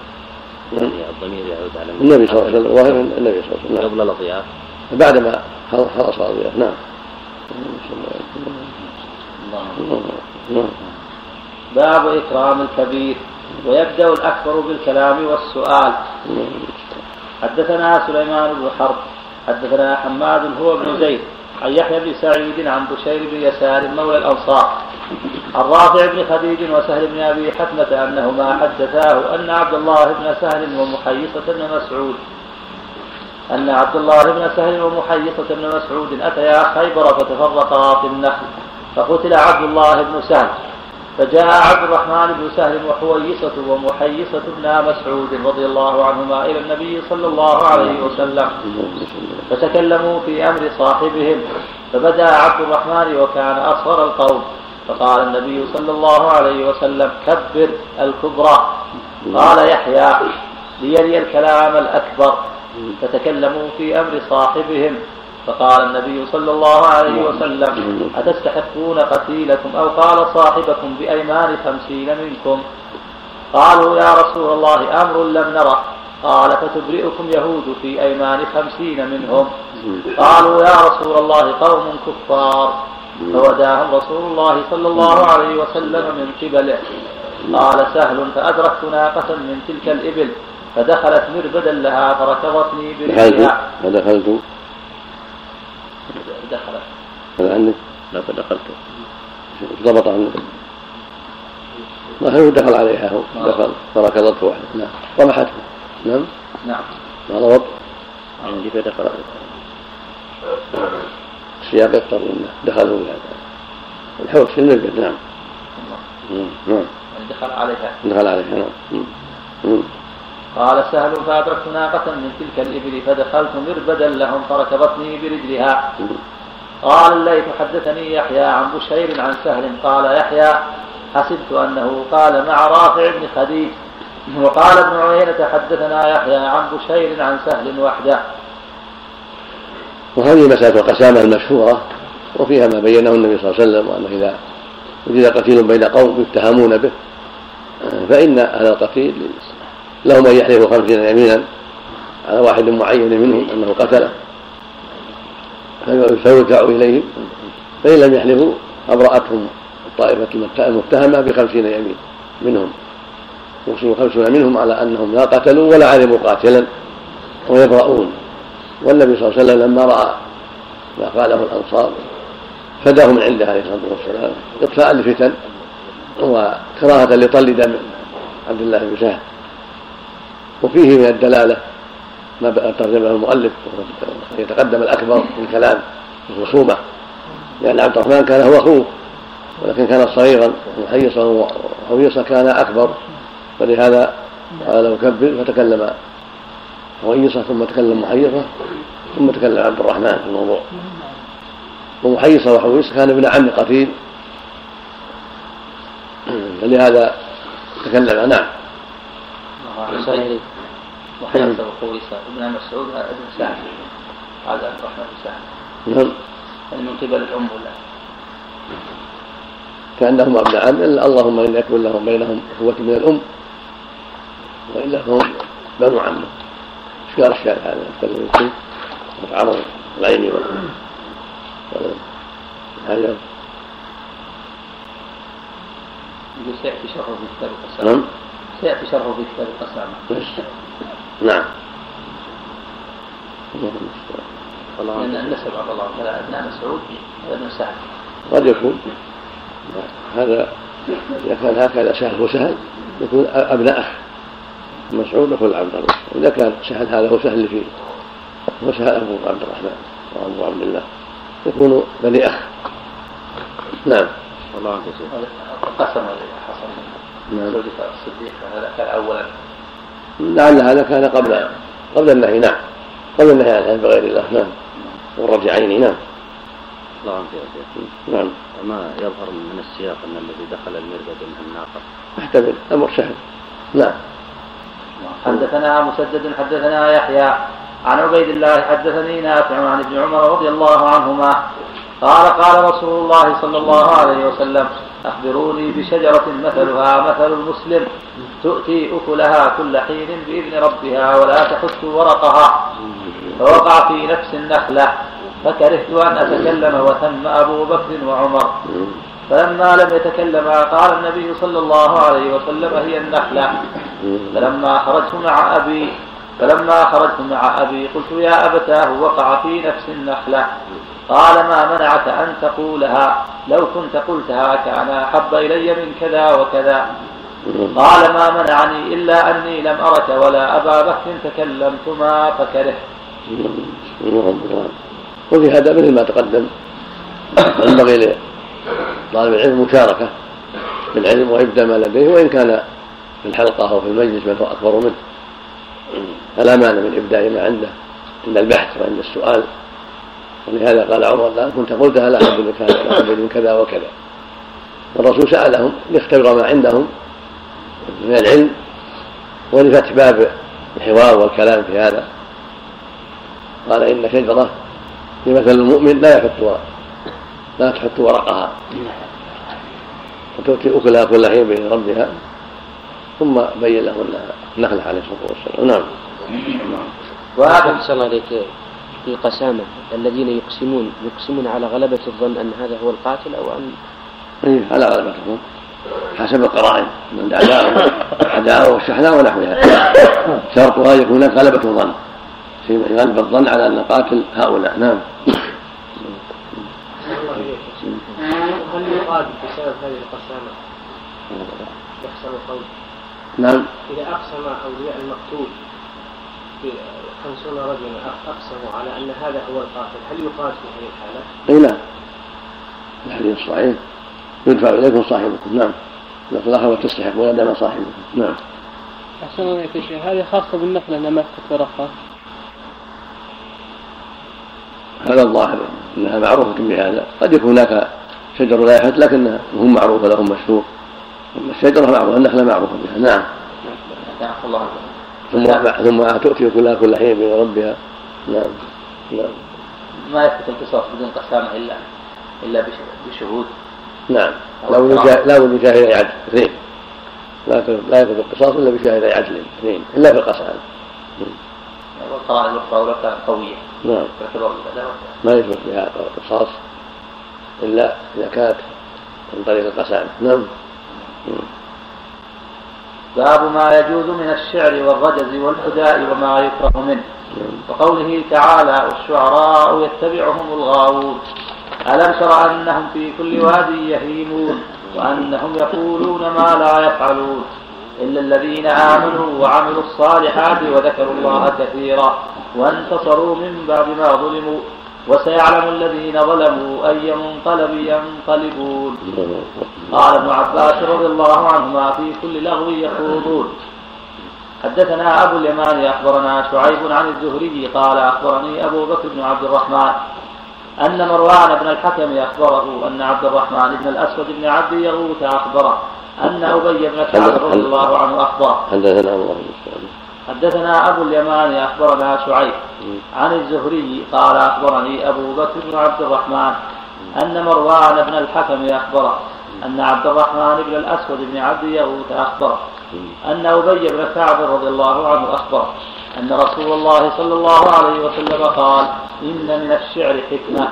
يعني الضمير يعود على النبي صلى الله عليه وسلم ظاهر النبي صلى الله عليه وسلم قبل الأضياف. بعدما خلص الأضياف نعم. باب إكرام الكبير ويبدأ الأكبر بالكلام والسؤال. حدثنا سليمان بن حرب حدثنا حماد هو بن زيد عن يحيى بن سعيد عن بشير بن يسار مولى الأنصار. عن رافع بن خديج وسهل بن أبي حتمة أنهما حدثاه أن عبد الله بن سهل ومحيصة بن مسعود. أن عبد الله بن سهل ومحيصة بن مسعود أتيا خيبر فتفرقا في النخل فقتل عبد الله بن سهل. فجاء عبد الرحمن بن سهل وحويصة ومحيصة بن مسعود رضي الله عنهما إلى النبي صلى الله عليه وسلم. فتكلموا في أمر صاحبهم. فبدأ عبد الرحمن وكان أصغر القوم. فقال النبي صلى الله عليه وسلم كبر الكبرى. قال يحيى ليلي الكلام الأكبر. فتكلموا في أمر صاحبهم. فقال النبي صلى الله عليه وسلم أتستحقون قتيلكم؟ أو قال صاحبكم بأيمان خمسين منكم. قالوا يا رسول الله أمر لم نره قال فتبرئكم يهود في أيمان خمسين منهم. قالوا يا رسول الله قوم كفار. فوداهم رسول الله صلى الله عليه وسلم من قبله. قال سهل فأدركت ناقة من تلك الإبل فدخلت مربدا لها فركضتني برجلها فدخلت دخلت. هذا عنك لا فدخلت ضبط عنك ما هو دخل عليها هو دخل فركضته واحدة نعم. رمحته نعم. نعم. ما ضبط. عندي فدخل السياق يقتضي إنه دخلوا في هذا الحوت في المرقد نعم. نعم. يعني دخل عليها. دخل عليها نعم. قال سهل فأدركت ناقة من تلك الإبل فدخلت مربدا لهم فركبتني برجلها. قال الليث حدثني يحيى عن بشير عن سهل قال يحيى حسبت أنه قال مع رافع بن خديج. وقال ابن عيينة حدثنا يحيى عن بشير عن سهل وحده. وهذه مسألة القسامة المشهورة وفيها ما بينه النبي صلى الله عليه وسلم وأنه إذا وجد قتيل بين قوم يتهمون به فإن أهل القتيل لهم أن يحلفوا خمسين يمينا. على واحد معين منهم أنه قتله. فيرجع إليهم. فإن لم يحلفوا أبرأتهم الطائفة المتهمة بخمسين يمين منهم. يقسم خمسون منهم على أنهم لا قتلوا ولا علموا قاتلا ويبرؤون. والنبي صلى الله عليه وسلم لما رأى ما قاله الأنصار فداه من عنده عليه الصلاة والسلام إطفاء لفتن وكراهة لطل دم عبد الله بن سهل. وفيه من الدلالة ما ترجمة المؤلف يتقدم الأكبر في الكلام في الخصومة لأن عبد الرحمن كان هو أخوه ولكن كان صغيرا وحيصا وحويصة كان أكبر فلهذا قال له كبر فتكلم حويصة ثم تكلم محيصة ثم تكلم عبد الرحمن في الموضوع. ومحيصة وحويصة كان ابن عم قتيل فلهذا تكلم. نعم. وحيصة وحويصة ابن مسعود ابن سعد. هذا عبد الرحمن بن سعد. نعم. يعني من قبل الأم ولا؟ كأنهم أبن عم. اللهم إن يكن لهم بينهم أخوة من الأم. وإلا فهم بنو عمه إشكال إشكال هذا؟ يتكلم فيه وتعرض العين هذا. يقول في كتاب القسامة نعم. سيأتي شرحه في كتاب القسامة. نعم. لأن النسب عبد الله تعالى أبناء مسعود هذا ابن سعد قد يكون. هذا إذا كان هكذا سهل وسهل يكون أبناء أخ مسعود يكون عبد الله. وإذا كان سهل هذا هو سهل فيه. هو سهل أبو عبد الرحمن وأبو عبد الله. يكون بني أخ. نعم. القسم الذي حصل. نعم الصديق هذا كان أولا. لعل هذا كان قبل قبل النهي نعم. قبل النهي عن الحلف بغير الله نعم. والرجعين نعم. الله عنك يا شيخ. نعم. ما يظهر من السياق أن الذي دخل المربد من الناقة أحتمل. أمر سهل نعم. حدثنا مسدد حدثنا يحيى عن عبيد الله حدثني نافع عن ابن عمر رضي الله عنهما قال قال رسول الله صلى الله عليه وسلم أخبروني بشجرة مثلها مثل المسلم. تؤتي أكلها كل حين بإذن ربها ولا تحث ورقها. فوقع في نفس النخلة. فكرهت أن أتكلم وثم أبو بكر وعمر. فلما لم يتكلما قال النبي صلى الله عليه وسلم هي النخلة. فلما خرجت مع أبي فلما خرجت مع أبي قلت يا أبتاه وقع في نفس النخلة. قال ما منعك أن تقولها؟ لو كنت قلتها كان أحب إلي من كذا وكذا. قال ما منعني إلا أني لم أرك ولا أبا بكر تكلمتما فكرهت. وفي هذا مثل ما تقدم ينبغي لطالب العلم مشاركة في العلم وإبداء ما لديه وإن كان في الحلقة أو في المجلس من هو أكبر منه. فلا مانع من إبداء ما عنده. عند البحث وعند السؤال ولهذا قال عمر لا كنت قلتها لا أحب منك لا أحب كذا وكذا. والرسول سألهم ليختبر ما عندهم من العلم ولفتح باب الحوار والكلام في هذا. قال إن شجرة مثل المؤمن لا يحط لا تحط ورقها. وتؤتي أكلها كل حين بإذن ربها. ثم بين له أنها نخلة عليه الصلاة والسلام. نعم. وهذا الله في القسامة الذين يقسمون يقسمون على غلبة الظن أن هذا هو القاتل أو أن إيه على غلبة الظن. حسب القرائن من العداوة العداوة والشحناء ونحوها شرطها يكون هناك غلبة الظن. في غلبة الظن على أن قاتل هؤلاء. نعم. هل يقال بسبب هذه القسامة يحصل القول نعم. إذا أقسم أولياء المقتول خمسون رجلا أقسموا على أن هذا هو القاتل. هل يقاس في هذه الحالة؟ اي نعم الحديث الصحيح يدفع إليكم صاحبكم. نعم. لكن الآخر وتستحق دام صاحبكم. نعم. أحسن الله يا شيخ. هذه خاصة بالنخلة أنها ما تترخى هذا الظاهر إنها معروفة بهذا. قد يكون هناك شجر لا يحد لكنها هم معروفة لهم مشهور. الشجرة معروفة النخلة معروفة بها. نعم. الله ثم ثم تؤتي كلها كل حين بين ربها. نعم. نعم. ما يثبت القصاص بدون قسامة إلا إلا بشهود. نعم. لا بد لا بد شاهدي عدل اثنين. لا لا يثبت القصاص إلا بشاهدي عدل اثنين. إلا في القسامه والقرائن الأخرى ولو كانت قوية. نعم. ما يثبت بها القصاص إلا إذا كانت من طريق القسامه نعم. باب ما يجوز من الشعر والرجز والحداء وما يكره منه. وقوله تعالى والشعراء يتبعهم الغاوون ألم تر أنهم في كل واد يهيمون؟ وأنهم يقولون ما لا يفعلون. إلا الذين آمنوا وعملوا الصالحات وذكروا الله كثيرا وانتصروا من بعد ما ظلموا. وسيعلم الذين ظلموا أي منقلب ينقلبون قال ابن عباس رضي الله عنهما في كل لغو يخوضون حدثنا أبو اليمان أخبرنا شعيب عن الزهري قال أخبرني أبو بكر بن عبد الرحمن أن مروان بن الحكم أخبره أن عبد الرحمن بن الأسود بن عبد يغوث أخبره أن أبي بن كعب رضي الله عنه أخبره حدثنا الله حدثنا أبو اليمان أخبرنا شعيب عن الزهري قال أخبرني أبو بكر بن عبد الرحمن أن مروان بن الحكم أخبره أن عبد الرحمن بن الأسود بن عبد يغوث أخبره أن أبي بن كعب رضي الله عنه أخبره أن رسول الله صلى الله عليه وسلم قال إن من الشعر حكمة.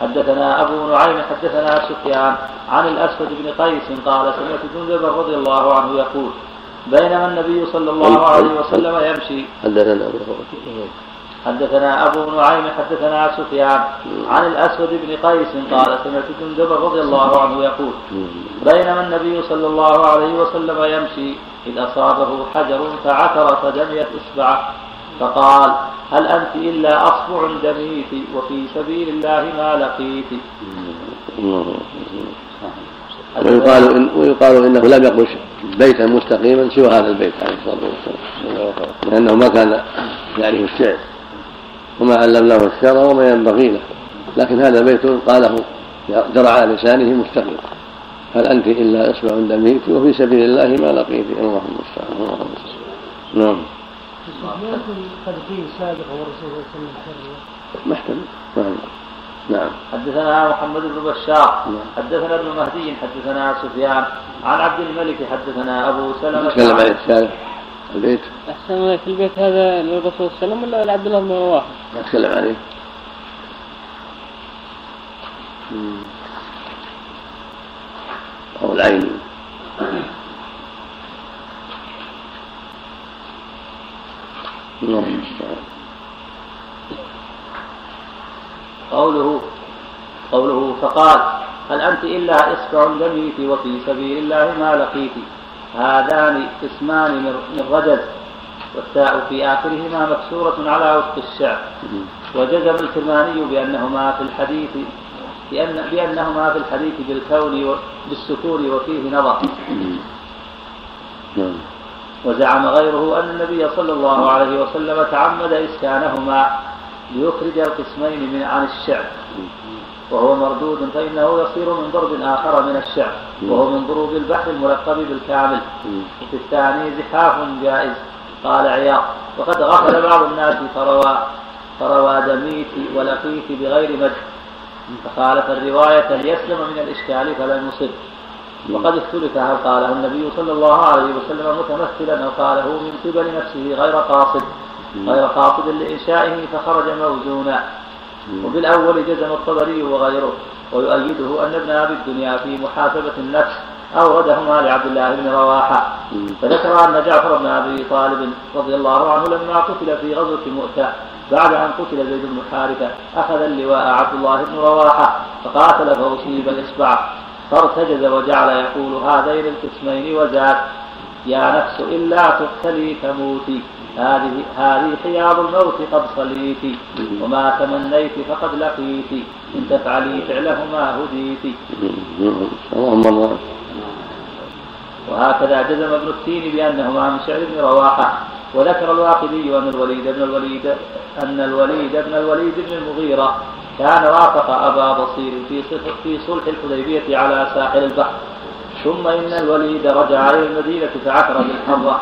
حدثنا أبو نعيم حدثنا سفيان عن الأسود بن قيس قال سمعت جندب رضي الله عنه يقول بينما النبي صلى الله عليه وسلم يمشي. حدثنا حدثنا أبو نعيم حدثنا سفيان عن الأسود بن قيس قال سمعت جندب رضي الله عنه يقول بينما النبي صلى الله عليه وسلم يمشي إذ أصابه حجر فعثر فدميت إصبعه فقال هل أنت إلا أصبع دميت وفي سبيل الله ما لقيت. ويقال إن ويقال إنه لم يقل بيتا مستقيما سوى هذا البيت عليه الصلاة والسلام. لأنه ما كان يعرف الشعر وما علمناه الشعر وما ينبغي له. لكن هذا بيت قاله جرى على لسانه مستقيم. هل أنت إلا اصبع دميت؟ وفي سبيل الله ما لقيت. اللهم المستعان نعم. قد فيه سابق ورسول الله صلى الله عليه وسلم محتمل. نعم نعم. حدثنا محمد بن بشار حدثنا ابن مهدي حدثنا سفيان عن عبد الملك حدثنا أبو سلمة. نتكلم عن الشارع البيت. أحسن الله في البيت هذا للرسول صلى الله عليه وسلم ولا لعبد الله بن رواحة؟ نتكلم عليه. أو العين. اللهم المستعان قوله قوله فقال هل أنت إلا إصبع دميت وفي سبيل الله ما لقيت؟ هذان قسمان من رجز والتاء في آخرهما مكسورة على وفق الشعر. وجزم الكرماني بأنهما في الحديث بأن بأنهما في الحديث بالكون بالسكون وفيه نظر. وزعم غيره أن النبي صلى الله عليه وسلم تعمد إسكانهما ليخرج القسمين من عن الشعر وهو مردود فإنه يصير من ضرب آخر من الشعر وهو من ضروب البحر الملقب بالكامل. وفي الثاني زحاف جائز. قال عياض وقد غفل بعض الناس فروى فروى دميت ولقيت بغير مدح. فخالف الرواية ليسلم من الإشكال؟ فلم يصب. وقد اختلف هل قاله النبي صلى الله عليه وسلم متمثلا؟ أو قاله من قبل نفسه غير قاصد. غير قاصد لإنشائه فخرج موزونا. وبالأول جزم الطبري وغيره ويؤيده أن ابن أبي الدنيا في محاسبة النفس أوردهما لعبد الله بن رواحة. فذكر أن جعفر بن أبي طالب رضي الله عنه لما قتل في غزوة مؤتة بعد أن قتل زيد بن حارثة أخذ اللواء عبد الله بن رواحة فقاتل فأصيب إصبعه فارتجز وجعل يقول هذين القسمين وزاد يا نفس إلا تقتلي تموتي. هذه هذه حياض الموت قد صليت. وما تمنيت فقد لقيت. إن تفعلي فعله ما هديت. اللهم وهكذا جزم ابن التين بأنهما من شعر ابن رواحة. وذكر الواقدي أن الوليد بن الوليد أن الوليد بن الوليد بن المغيرة كان رافق أبا بصير في في صلح الحديبية على ساحل البحر. ثم إن الوليد رجع إلى المدينة فعثر بالحرة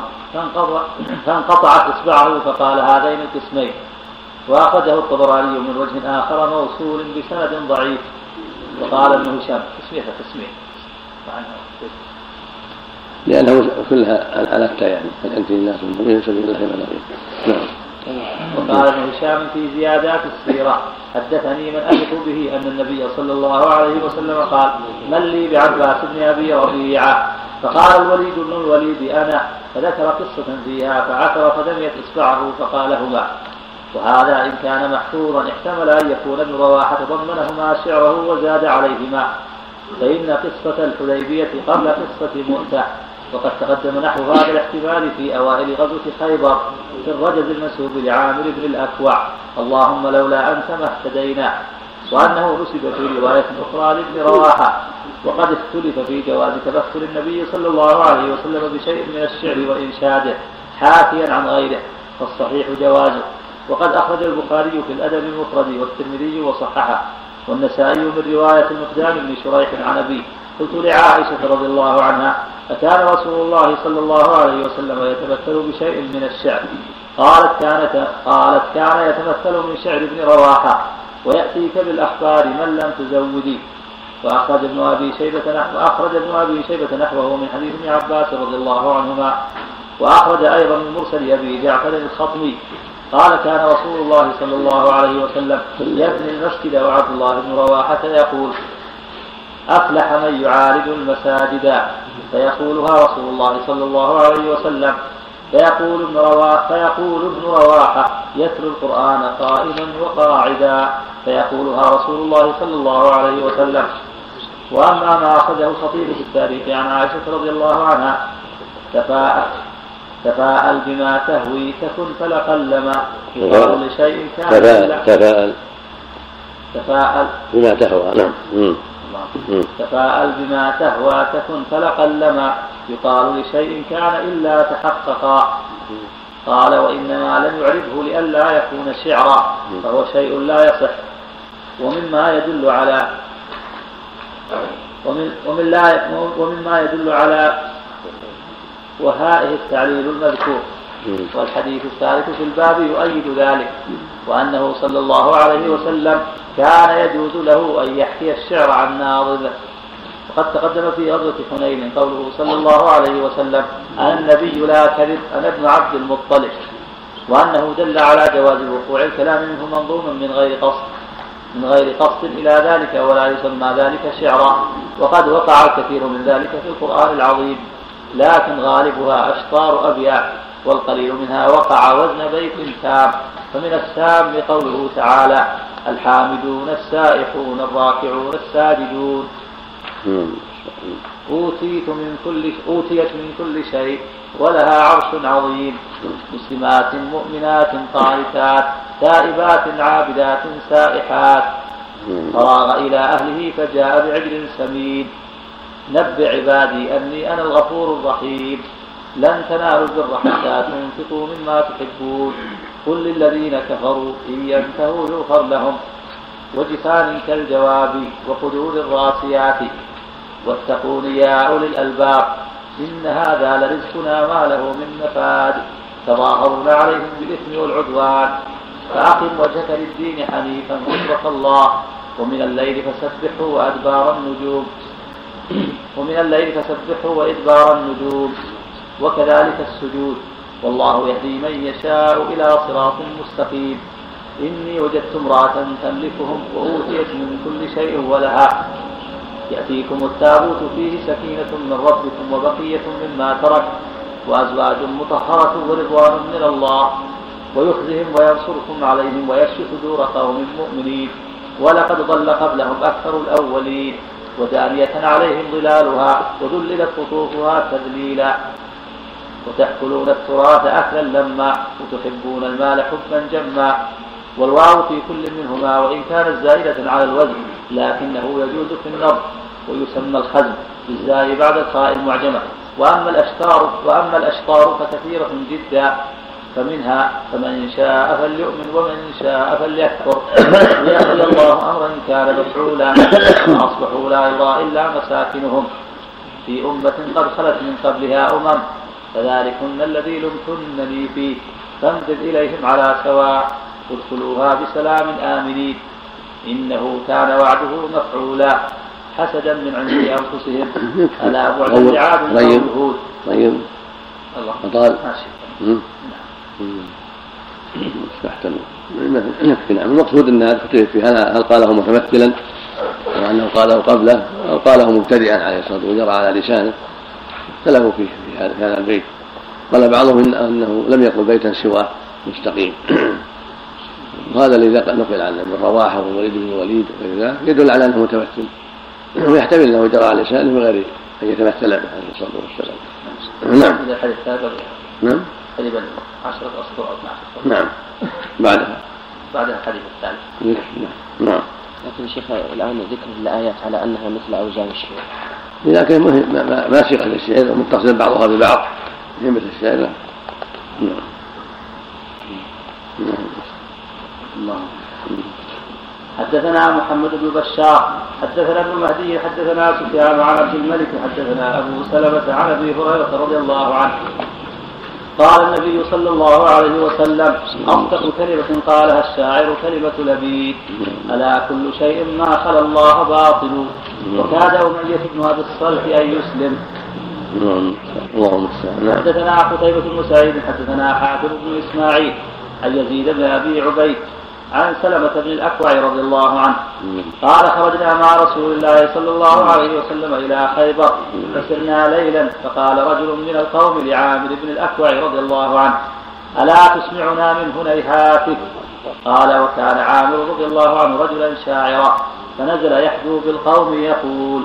فانقطعت إصبعه فقال هذين القسمين. وأخرجه الطبراني من وجه آخر موصول بسند ضعيف. وقال ابن هشام تسمية تسمية. لأنه كلها على التا يعني فأنت الناس من سبيل الله ما نعم. وقال ابن هشام في زيادات السيرة. حدثني من أثق به أن النبي صلى الله عليه وسلم قال من لي بعباس بن أبي ربيعة؟ فقال الوليد بن الوليد أنا. فذكر قصة فيها فعثر فدميت إصبعه فقال هما. وهذا إن كان محفوظا احتمل أن يكون ابن رواحة ضمنهما شعره وزاد عليهما. فإن قصة الحديبية قبل قصة مؤتة. وقد تقدم نحو هذا الاحتمال في أوائل غزوة خيبر في الرجز المنسوب لعامر بن الأكوع. اللهم لولا أنت ما اهتدينا. وأنه نسب في رواية أخرى لابن رواحة. وقد اختلف في جواز تبخل النبي صلى الله عليه وسلم بشيء من الشعر وإنشاده حاكيا عن غيره. فالصحيح جوازه. وقد أخرج البخاري في الأدب المفرد والترمذي وصححه. والنسائي من رواية المقدام بن شريح عن أبيه. قلت لعائشة رضي الله عنها أكان رسول الله صلى الله عليه وسلم يتمثل بشيء من الشعر؟ قالت كانت قالت كان يتمثل من شعر ابن رواحة ويأتيك بالأخبار من لم تزودي. وأخرج ابن أبي شيبة نحو وأخرج ابن أبي شيبة نحوه من حديث ابن عباس رضي الله عنهما وأخرج أيضا من مرسل أبي جعفر الخطمي. قال كان رسول الله صلى الله عليه وسلم يبني المسجد وعبد الله بن رواحة يقول أفلح من يعالج المساجد. فيقولها رسول الله صلى الله عليه وسلم فيقول ابن رواحة فيقول ابن رواحة يتلو القرآن قائما وقاعدا. فيقولها رسول الله صلى الله عليه وسلم. وأما ما أخرجه الخطيب في التاريخ عن عائشة رضي الله عنها تفاءل تفاءل بما تهوي تكن فلقلما يقال لشيء كان تفاءل تفاءل. تفاءل. بما تهوى نعم. تفاءل بما تهوى تكن فلقلما يقال لشيء كان إلا تحققا. قال وإنما لم يعرفه لئلا يكون شعرا فهو شيء لا يصح. ومما يدل على ومن ومن لا ومما يدل على وهائه التعليل المذكور. والحديث الثالث في الباب يؤيد ذلك وأنه صلى الله عليه وسلم كان يجوز له أن يحكي الشعر عن ناظمه وقد تقدم في غزوة حنين قوله صلى الله عليه وسلم أنا النبي لا كذب أنا ابن عبد المطلب وأنه دل على جواز وقوع الكلام منه منظوما من غير قصد من غير قصد إلى ذلك ولا يسمى ذلك شعرا. وقد وقع الكثير من ذلك في القرآن العظيم لكن غالبها أشطار أبيات والقليل منها وقع وزن بيت تام. فمن السام قوله تعالى الحامدون السائحون الراكعون الساجدون. أوتيت من كل أوتيت من كل شيء ولها عرش عظيم. مسلمات مؤمنات قانتات تائبات عابدات سائحات. فراغ إلى أهله فجاء بعجل سمين. نبئ عبادي أني أنا الغفور الرحيم. لن تنالوا البر حتى تنفقوا مما تحبون. قل للذين كفروا إن ينتهوا يغفر لهم وجفان كالجواب وقدور الراسيات واتقون يا أولي الألباب إن هذا لرزقنا ما له من نفاد تظاهرون عليهم بالإثم والعدوان فأقم وجهك للدين حنيفا واتق الله ومن الليل فسبحوا وأدبار النجوم ومن الليل فسبحوا وإدبار النجوم وكذلك السجود والله يهدي من يشاء إلى صراط مستقيم. إني وجدت امرأة تملكهم وأوتيت من كل شيء ولها. يأتيكم التابوت فيه سكينة من ربكم وبقية مما ترك وأزواج مطهرة ورضوان من الله. ويخزهم وينصركم عليهم ويشفي صدور قوم مؤمنين. ولقد ضل قبلهم أكثر الأولين. ودانية عليهم ظلالها وذللت قطوفها تذليلا. وتأكلون التراث أكلا لما وتحبون المال حبا جما. والواو في كل منهما وإن كانت زائدة على الوزن لكنه يجوز في النظر ويسمى الخزم بالزاي بعد الخاء المعجمة. وأما الأشطار وأما الأشطار فكثيرة جدا. فمنها فمن شاء فليؤمن ومن شاء فليكفر. ليقضي الله أمرا كان مفعولا فأصبحوا لا يرى إلا مساكنهم. في أمة قد خلت من قبلها أمم فذلكن الذي لمتنني فيه فامدد إليهم على سواء ادخلوها بسلام آمنين. إنه كان وعده مفعولا حسدا من عند أنفسهم. ألا بعد لعاد طيب هود. طيب. الله. يحتمل يكفي نعم. المقصود أن اختلف في هل هل قاله متمثلا وأنه قاله قبله أو قاله مبتدئا عليه الصلاة والسلام وجرى على لسانه. اختلفوا فيه في هذا البيت. قال بعضهم أنه لم يقل بيتا سواه مستقيم. وهذا الذي نقل عن ابن رواحه والوليد بن الوليد وغير ذلك يدل على أنه متمثل. ويحتمل أنه جرى على لسانه من غير أن يتمثل به عليه الصلاة والسلام. نعم. الحديث هذا نعم. تقريبا 10 أسطر أو 12 أسطر نعم. بعدها. بعدها الحديث الثالث. نعم. نعم. لكن شيخ الآن ذكر الآيات على أنها مثل أوزان الشعر. إذا كان مهم ما, ما, ما صيغة الشعر متصل بعضها ببعض. هي مثل الشعر. لا. نعم. نعم حدثنا محمد بن بشار حدثنا ابن مهدي حدثنا سفيان عن عبد الملك حدثنا أبو سلمة عن أبي هريرة رضي الله عنه. قال النبي صلى الله عليه وسلم اصدق كلمة قالها الشاعر كلمة لبيد. ألا كل شيء ما خلا الله باطل. وكاد أمية بن أبي الصلح أن يسلم. نعم اللهم نعم حدثنا قتيبة بن سعيد حدثنا حاتم بن إسماعيل عن يزيد بن أبي عبيد عن سلمة بن الأكوع رضي الله عنه. قال خرجنا مع رسول الله صلى الله عليه وسلم إلى خيبر. فسرنا ليلا. فقال رجل من القوم لعامر بن الأكوع رضي الله عنه ألا تسمعنا من هنيهاتك قال وكان عامر رضي الله عنه رجلا شاعرا. فنزل يحدو بالقوم يقول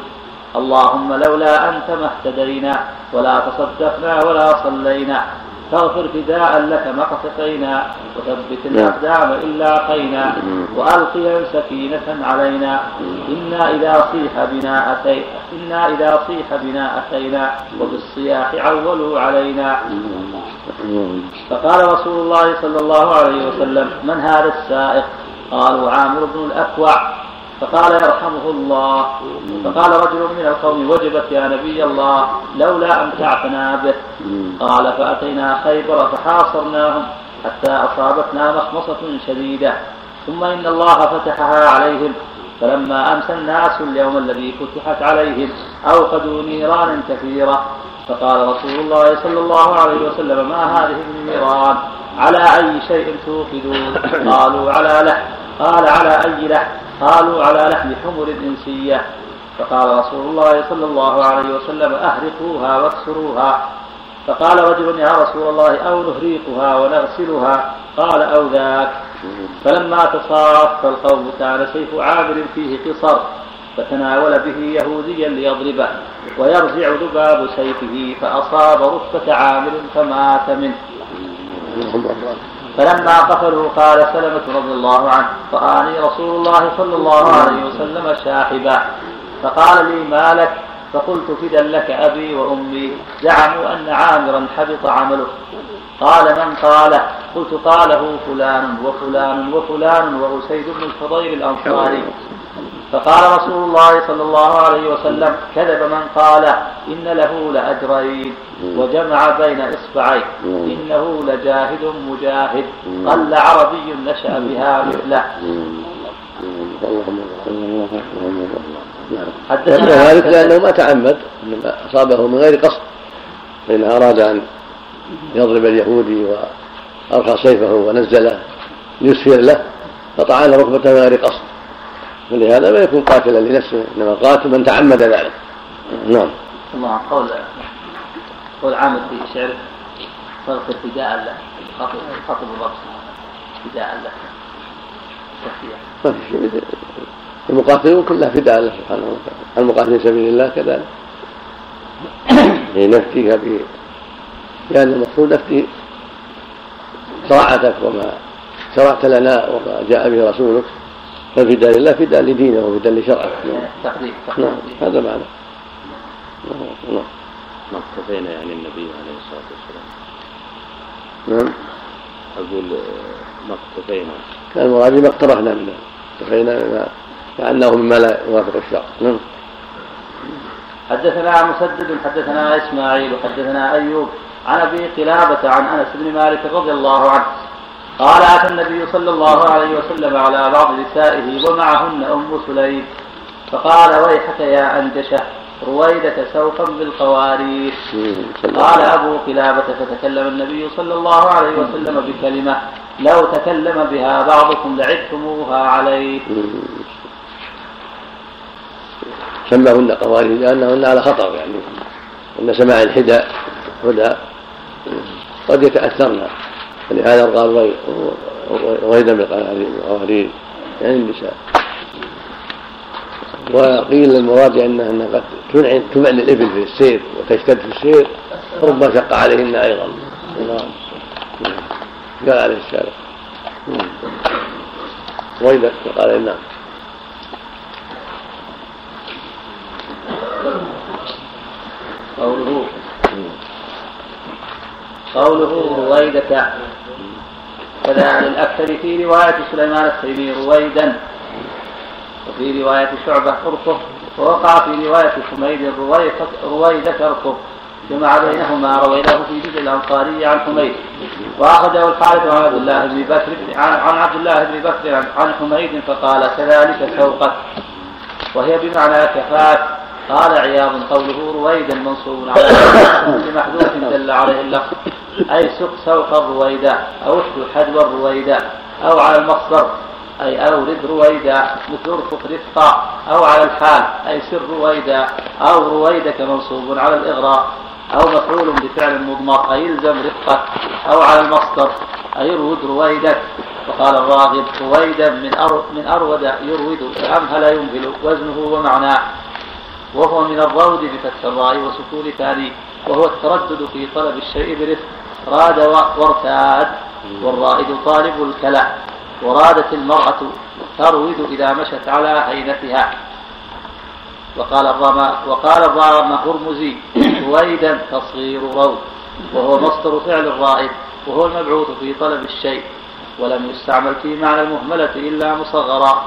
اللهم لولا أنت ما اهتدينا ولا تصدقنا ولا صلينا. فاغفر فداء لك ما قصفينا وثبت الأقدام إلا لاقينا وألقيا سكينة علينا. إنا إذا صيح بنا أتي إنا إذا صيح بنا أتينا وبالصياح عولوا علينا. فقال رسول الله صلى الله عليه وسلم من هذا السائق؟ قالوا عامر بن الأكوع. فقال يرحمه الله. فقال رجل من القوم وجبت يا نبي الله لولا أمتعتنا به. قال فأتينا خيبر فحاصرناهم حتى أصابتنا مخمصة شديدة. ثم إن الله فتحها عليهم. فلما أمسى الناس اليوم الذي فتحت عليهم أوقدوا نيرانا كثيرة. فقال رسول الله صلى الله عليه وسلم ما هذه النيران؟ على أي شيء توقدون؟ قالوا على لحم. قال على أي لحم؟ قالوا على لحم حمر إنسية فقال رسول الله صلى الله عليه وسلم أهرقوها واكسروها. فقال رجل يا رسول الله أو نهريقها ونغسلها؟ قال أو ذاك. فلما تصاف القوم كان سيف عامر فيه قصر فتناول به يهوديا ليضربه ويرجع ذباب سيفه فأصاب ركبة عامر فمات منه. فلما قتلوا قال سلمة رضي الله عنه رآني رسول الله صلى الله عليه وسلم شاحبا فقال لي ما لك؟ فقلت فدا لك أبي وأمي زعموا أن عامرا حبط عمله. قال من قاله قلت قاله فلان وفلان وفلان وأسيد بن الفضيل الأنصاري. فقال رسول الله صلى الله عليه وسلم كذب من قال إن له لأجرين وجمع بين إصبعيه إنه لجاهد مجاهد قل عربي نشأ بها مثله. حدثنا ذلك لأنه ما تعمد إنما أصابه من غير قصد فإن أراد أن يضرب اليهودي وأرخى سيفه ونزله ليسفر له فطعن ركبته من غير قصد. ولهذا ما يكون قاتلا لنفسه إنما قاتل من تعمد ذلك. نعم. الله قول قول عامر في شعر فاغفر فداء له خاطب الرب فداء له. ما في شيء. المقاتلون كلها فداء الله سبحانه وتعالى. المقاتل في سبيل الله كذلك. لنفسك لأن المقصود أفتي شرعتك وما شرعت لنا وما جاء به رسولك. فالفداء لله فداء لدينه وفداء لشرعه. تقديم نعم هذا معنى. نعم ما اقتفينا يعني النبي عليه الصلاة والسلام. نعم. أقول آه، ما اقتفينا كان المراد ما اقترحنا منه. اقتفينا كأنه مما لا يوافق الشرع. نعم. حدثنا مسدد حدثنا إسماعيل حدثنا أيوب عن أبي قلابة عن أنس بن مالك رضي الله عنه. قال آتى النبي صلى الله عليه وسلم على بعض نسائه ومعهن أم سليم فقال ويحك يا انجشه رويدك سوقا بالقوارير. قال أبو قلابة فتكلم النبي صلى الله عليه وسلم بكلمة لو تكلم بها بعضكم لعبتموها عليه. سماهن قوارير لأنهن على خطر يعني أن سماع الحدى هدى قد يتأثرن. فلهذا قال رويدا بالقوارير يعني النساء. وقيل المراد أنها قد تنعم تمعن الإبل في السير وتشتد في السير ربما شق عليهن أيضا. قال عليه السلام. رويدا قال نعم. قوله. قوله رويدة كذا للأكثر في رواية سليمان التيمي رويدا وفي رواية شعبة أرقه ووقع في رواية حميد رويدة أرقه جمع بينهما رويناه في جزء الأنصاري عن حميد. وأخذه الحارث عن عبد الله بن بكر عن عبد الله بن بكر عن حميد فقال كذلك سوقت وهي بمعنى كفات قال عياض قوله رويدا منصوب على محذوف دل عليه اللفظ. أي سق سوق الرويدا أو احدو حدو الرويدا أو على المصدر أي أورد رويدا مثل ارفق رفقا أو على الحال أي سر رويدا أو رويدك منصوب على الإغراء أو مفعول بفعل مضمر أي يلزم رفقك أو على المصدر أي أرود رويدك وقال الراغب رويدا من أر... من أرود يرود أمهل يمهل وزنه ومعناه؟ وهو من الرود بفتح الراء وسكون ثاني وهو التردد في طلب الشيء برفق. راد وارتاد. والرائد طالب الكلى. ورادت المرأة ترويد إذا مشت على عينتها. وقال الرمى وقال الرامى هرمزي رويدا تصغير رود وهو مصدر فعل الرائد. وهو المبعوث في طلب الشيء. ولم يستعمل في معنى المهملة إلا مصغرا.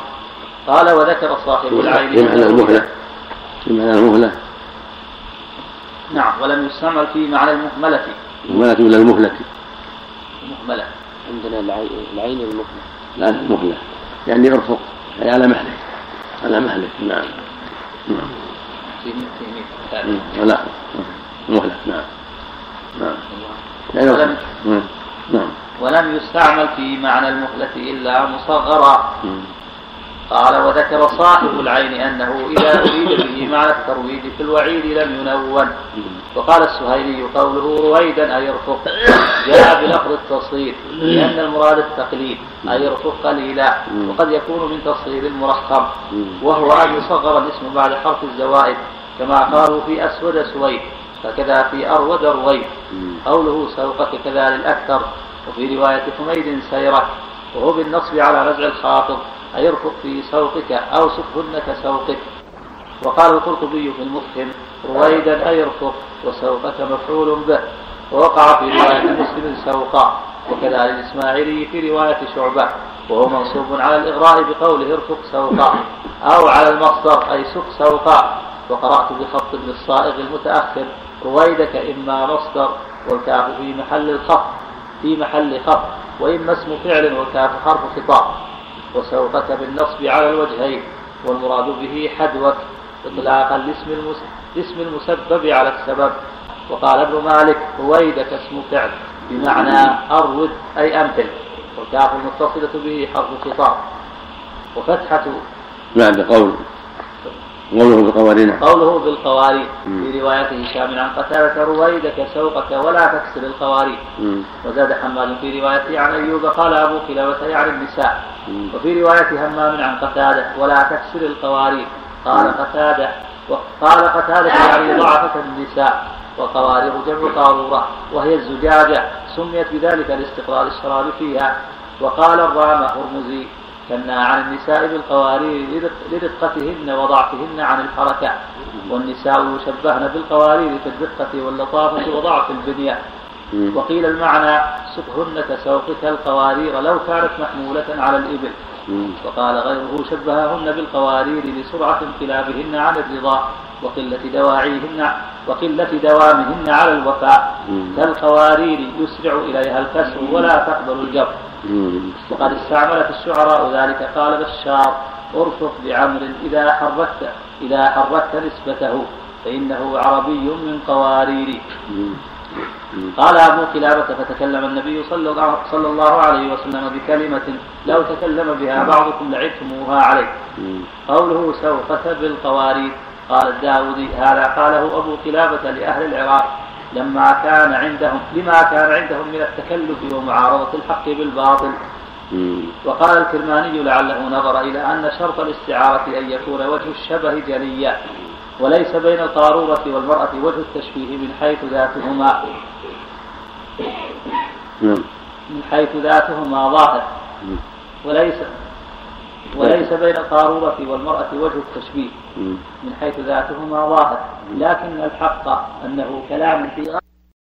قال وذكر صاحب العين بمعنى المهلة. بمعنى المهلة. نعم ولم يستعمل في معنى المهملة. المهملة إلى المهلة مهملة عندنا العين المهلة لا المهلة يعني ارفق. يعني على مهلك. على مهلك. نعم. نعم. لا مهلة. نعم. نعم. يعني ولم, نعم. ولم يستعمل في معنى المهلة إلا مصغرا. قال وذكر صاحب العين أنه إذا أريد به معنى الترويج في الوعيد لم ينون. وقال السهيلي قوله رويدا أي ارفق. جاء بلفظ التصغير لأن المراد التقليد أي ارفق قليلا. وقد يكون من تصغير المرخم وهو أن يصغر الاسم بعد حرف الزوائد كما قالوا في أسود سويد فكذا في أرود رويد. قوله سوقك كذا للأكثر وفي رواية حميد سيرك وهو بالنصب على نزع الخاطب أي ارفق في سوقك أو سكهن كسوقك وقال القرطبي في المفهم رويدا أي ارفق وسوقك مفعول به. ووقع في رواية مسلم سوقا وكذا الإسماعيلي في رواية شعبة. وهو منصوب على الإغراء بقوله ارفق سوقا أو على المصدر أي سق سوقا. وقرأت بخط ابن الصائغ المتأخر رويدك إما مصدر والكاف في محل الخط في محل خط وإما اسم فعل والكاف حرف خطاب. وسوقك بالنصب على الوجهين والمراد به حدوك إطلاقا لاسم اسم المسبب على السبب. وقال ابن مالك رويدك اسم فعل بمعنى أرود أي أمثل. والكاف المتصلة به حرف خطاب. وفتحة بعد قول قوله بالقوارين. قوله بالقوارين. في رواية هشام عن قتادة رويدك سوقك ولا تكسر القوارين. وزاد حماد في روايته عن أيوب قال أبو كلابة يعني النساء. وفي رواية همام عن قتادة ولا تكسر القوارين. قال قتادة وقال قتادة يعني ضعفة النساء والقوارير جمع قارورة وهي الزجاجة سميت بذلك لاستقرار الشراب فيها. وقال الرامة هرمزي كنا عن النساء بالقوارير لرقتهن وضعفهن عن الحركة. والنساء يشبهن بالقوارير في الرقة واللطافة وضعف البنية. وقيل المعنى سقهن كسوقك القوارير لو كانت محمولة على الإبل. وقال غيره شبههن بالقوارير لسرعة انقلابهن عن الرضا وقلة دواعيهن وقلة دوامهن على الوفاء. كالقوارير يسرع إليها الكسر ولا تقبل الجر وقد استعملت الشعراء ذلك قال بشار ارفق بعمر إذا حركت إذا حركت نسبته فإنه عربي من قوارير قال أبو قلابة فتكلم النبي صلى الله عليه وسلم بكلمة لو تكلم بها بعضكم لعبتموها عليه. قوله سوقة بالقوارير قال الداودي هذا قاله أبو قلابة لأهل العراق. لما كان عندهم لما كان عندهم من التكلف ومعارضة الحق بالباطل. وقال الكرماني لعله نظر إلى أن شرط الاستعارة أن يكون وجه الشبه جليا. وليس بين القارورة والمرأة وجه التشبيه من حيث ذاتهما. نعم. من حيث ذاتهما ظاهر. وليس وليس بين القارورة والمرأة وجه التشبيه. من حيث ذاتهما ظاهر. لكن الحق أنه كلام في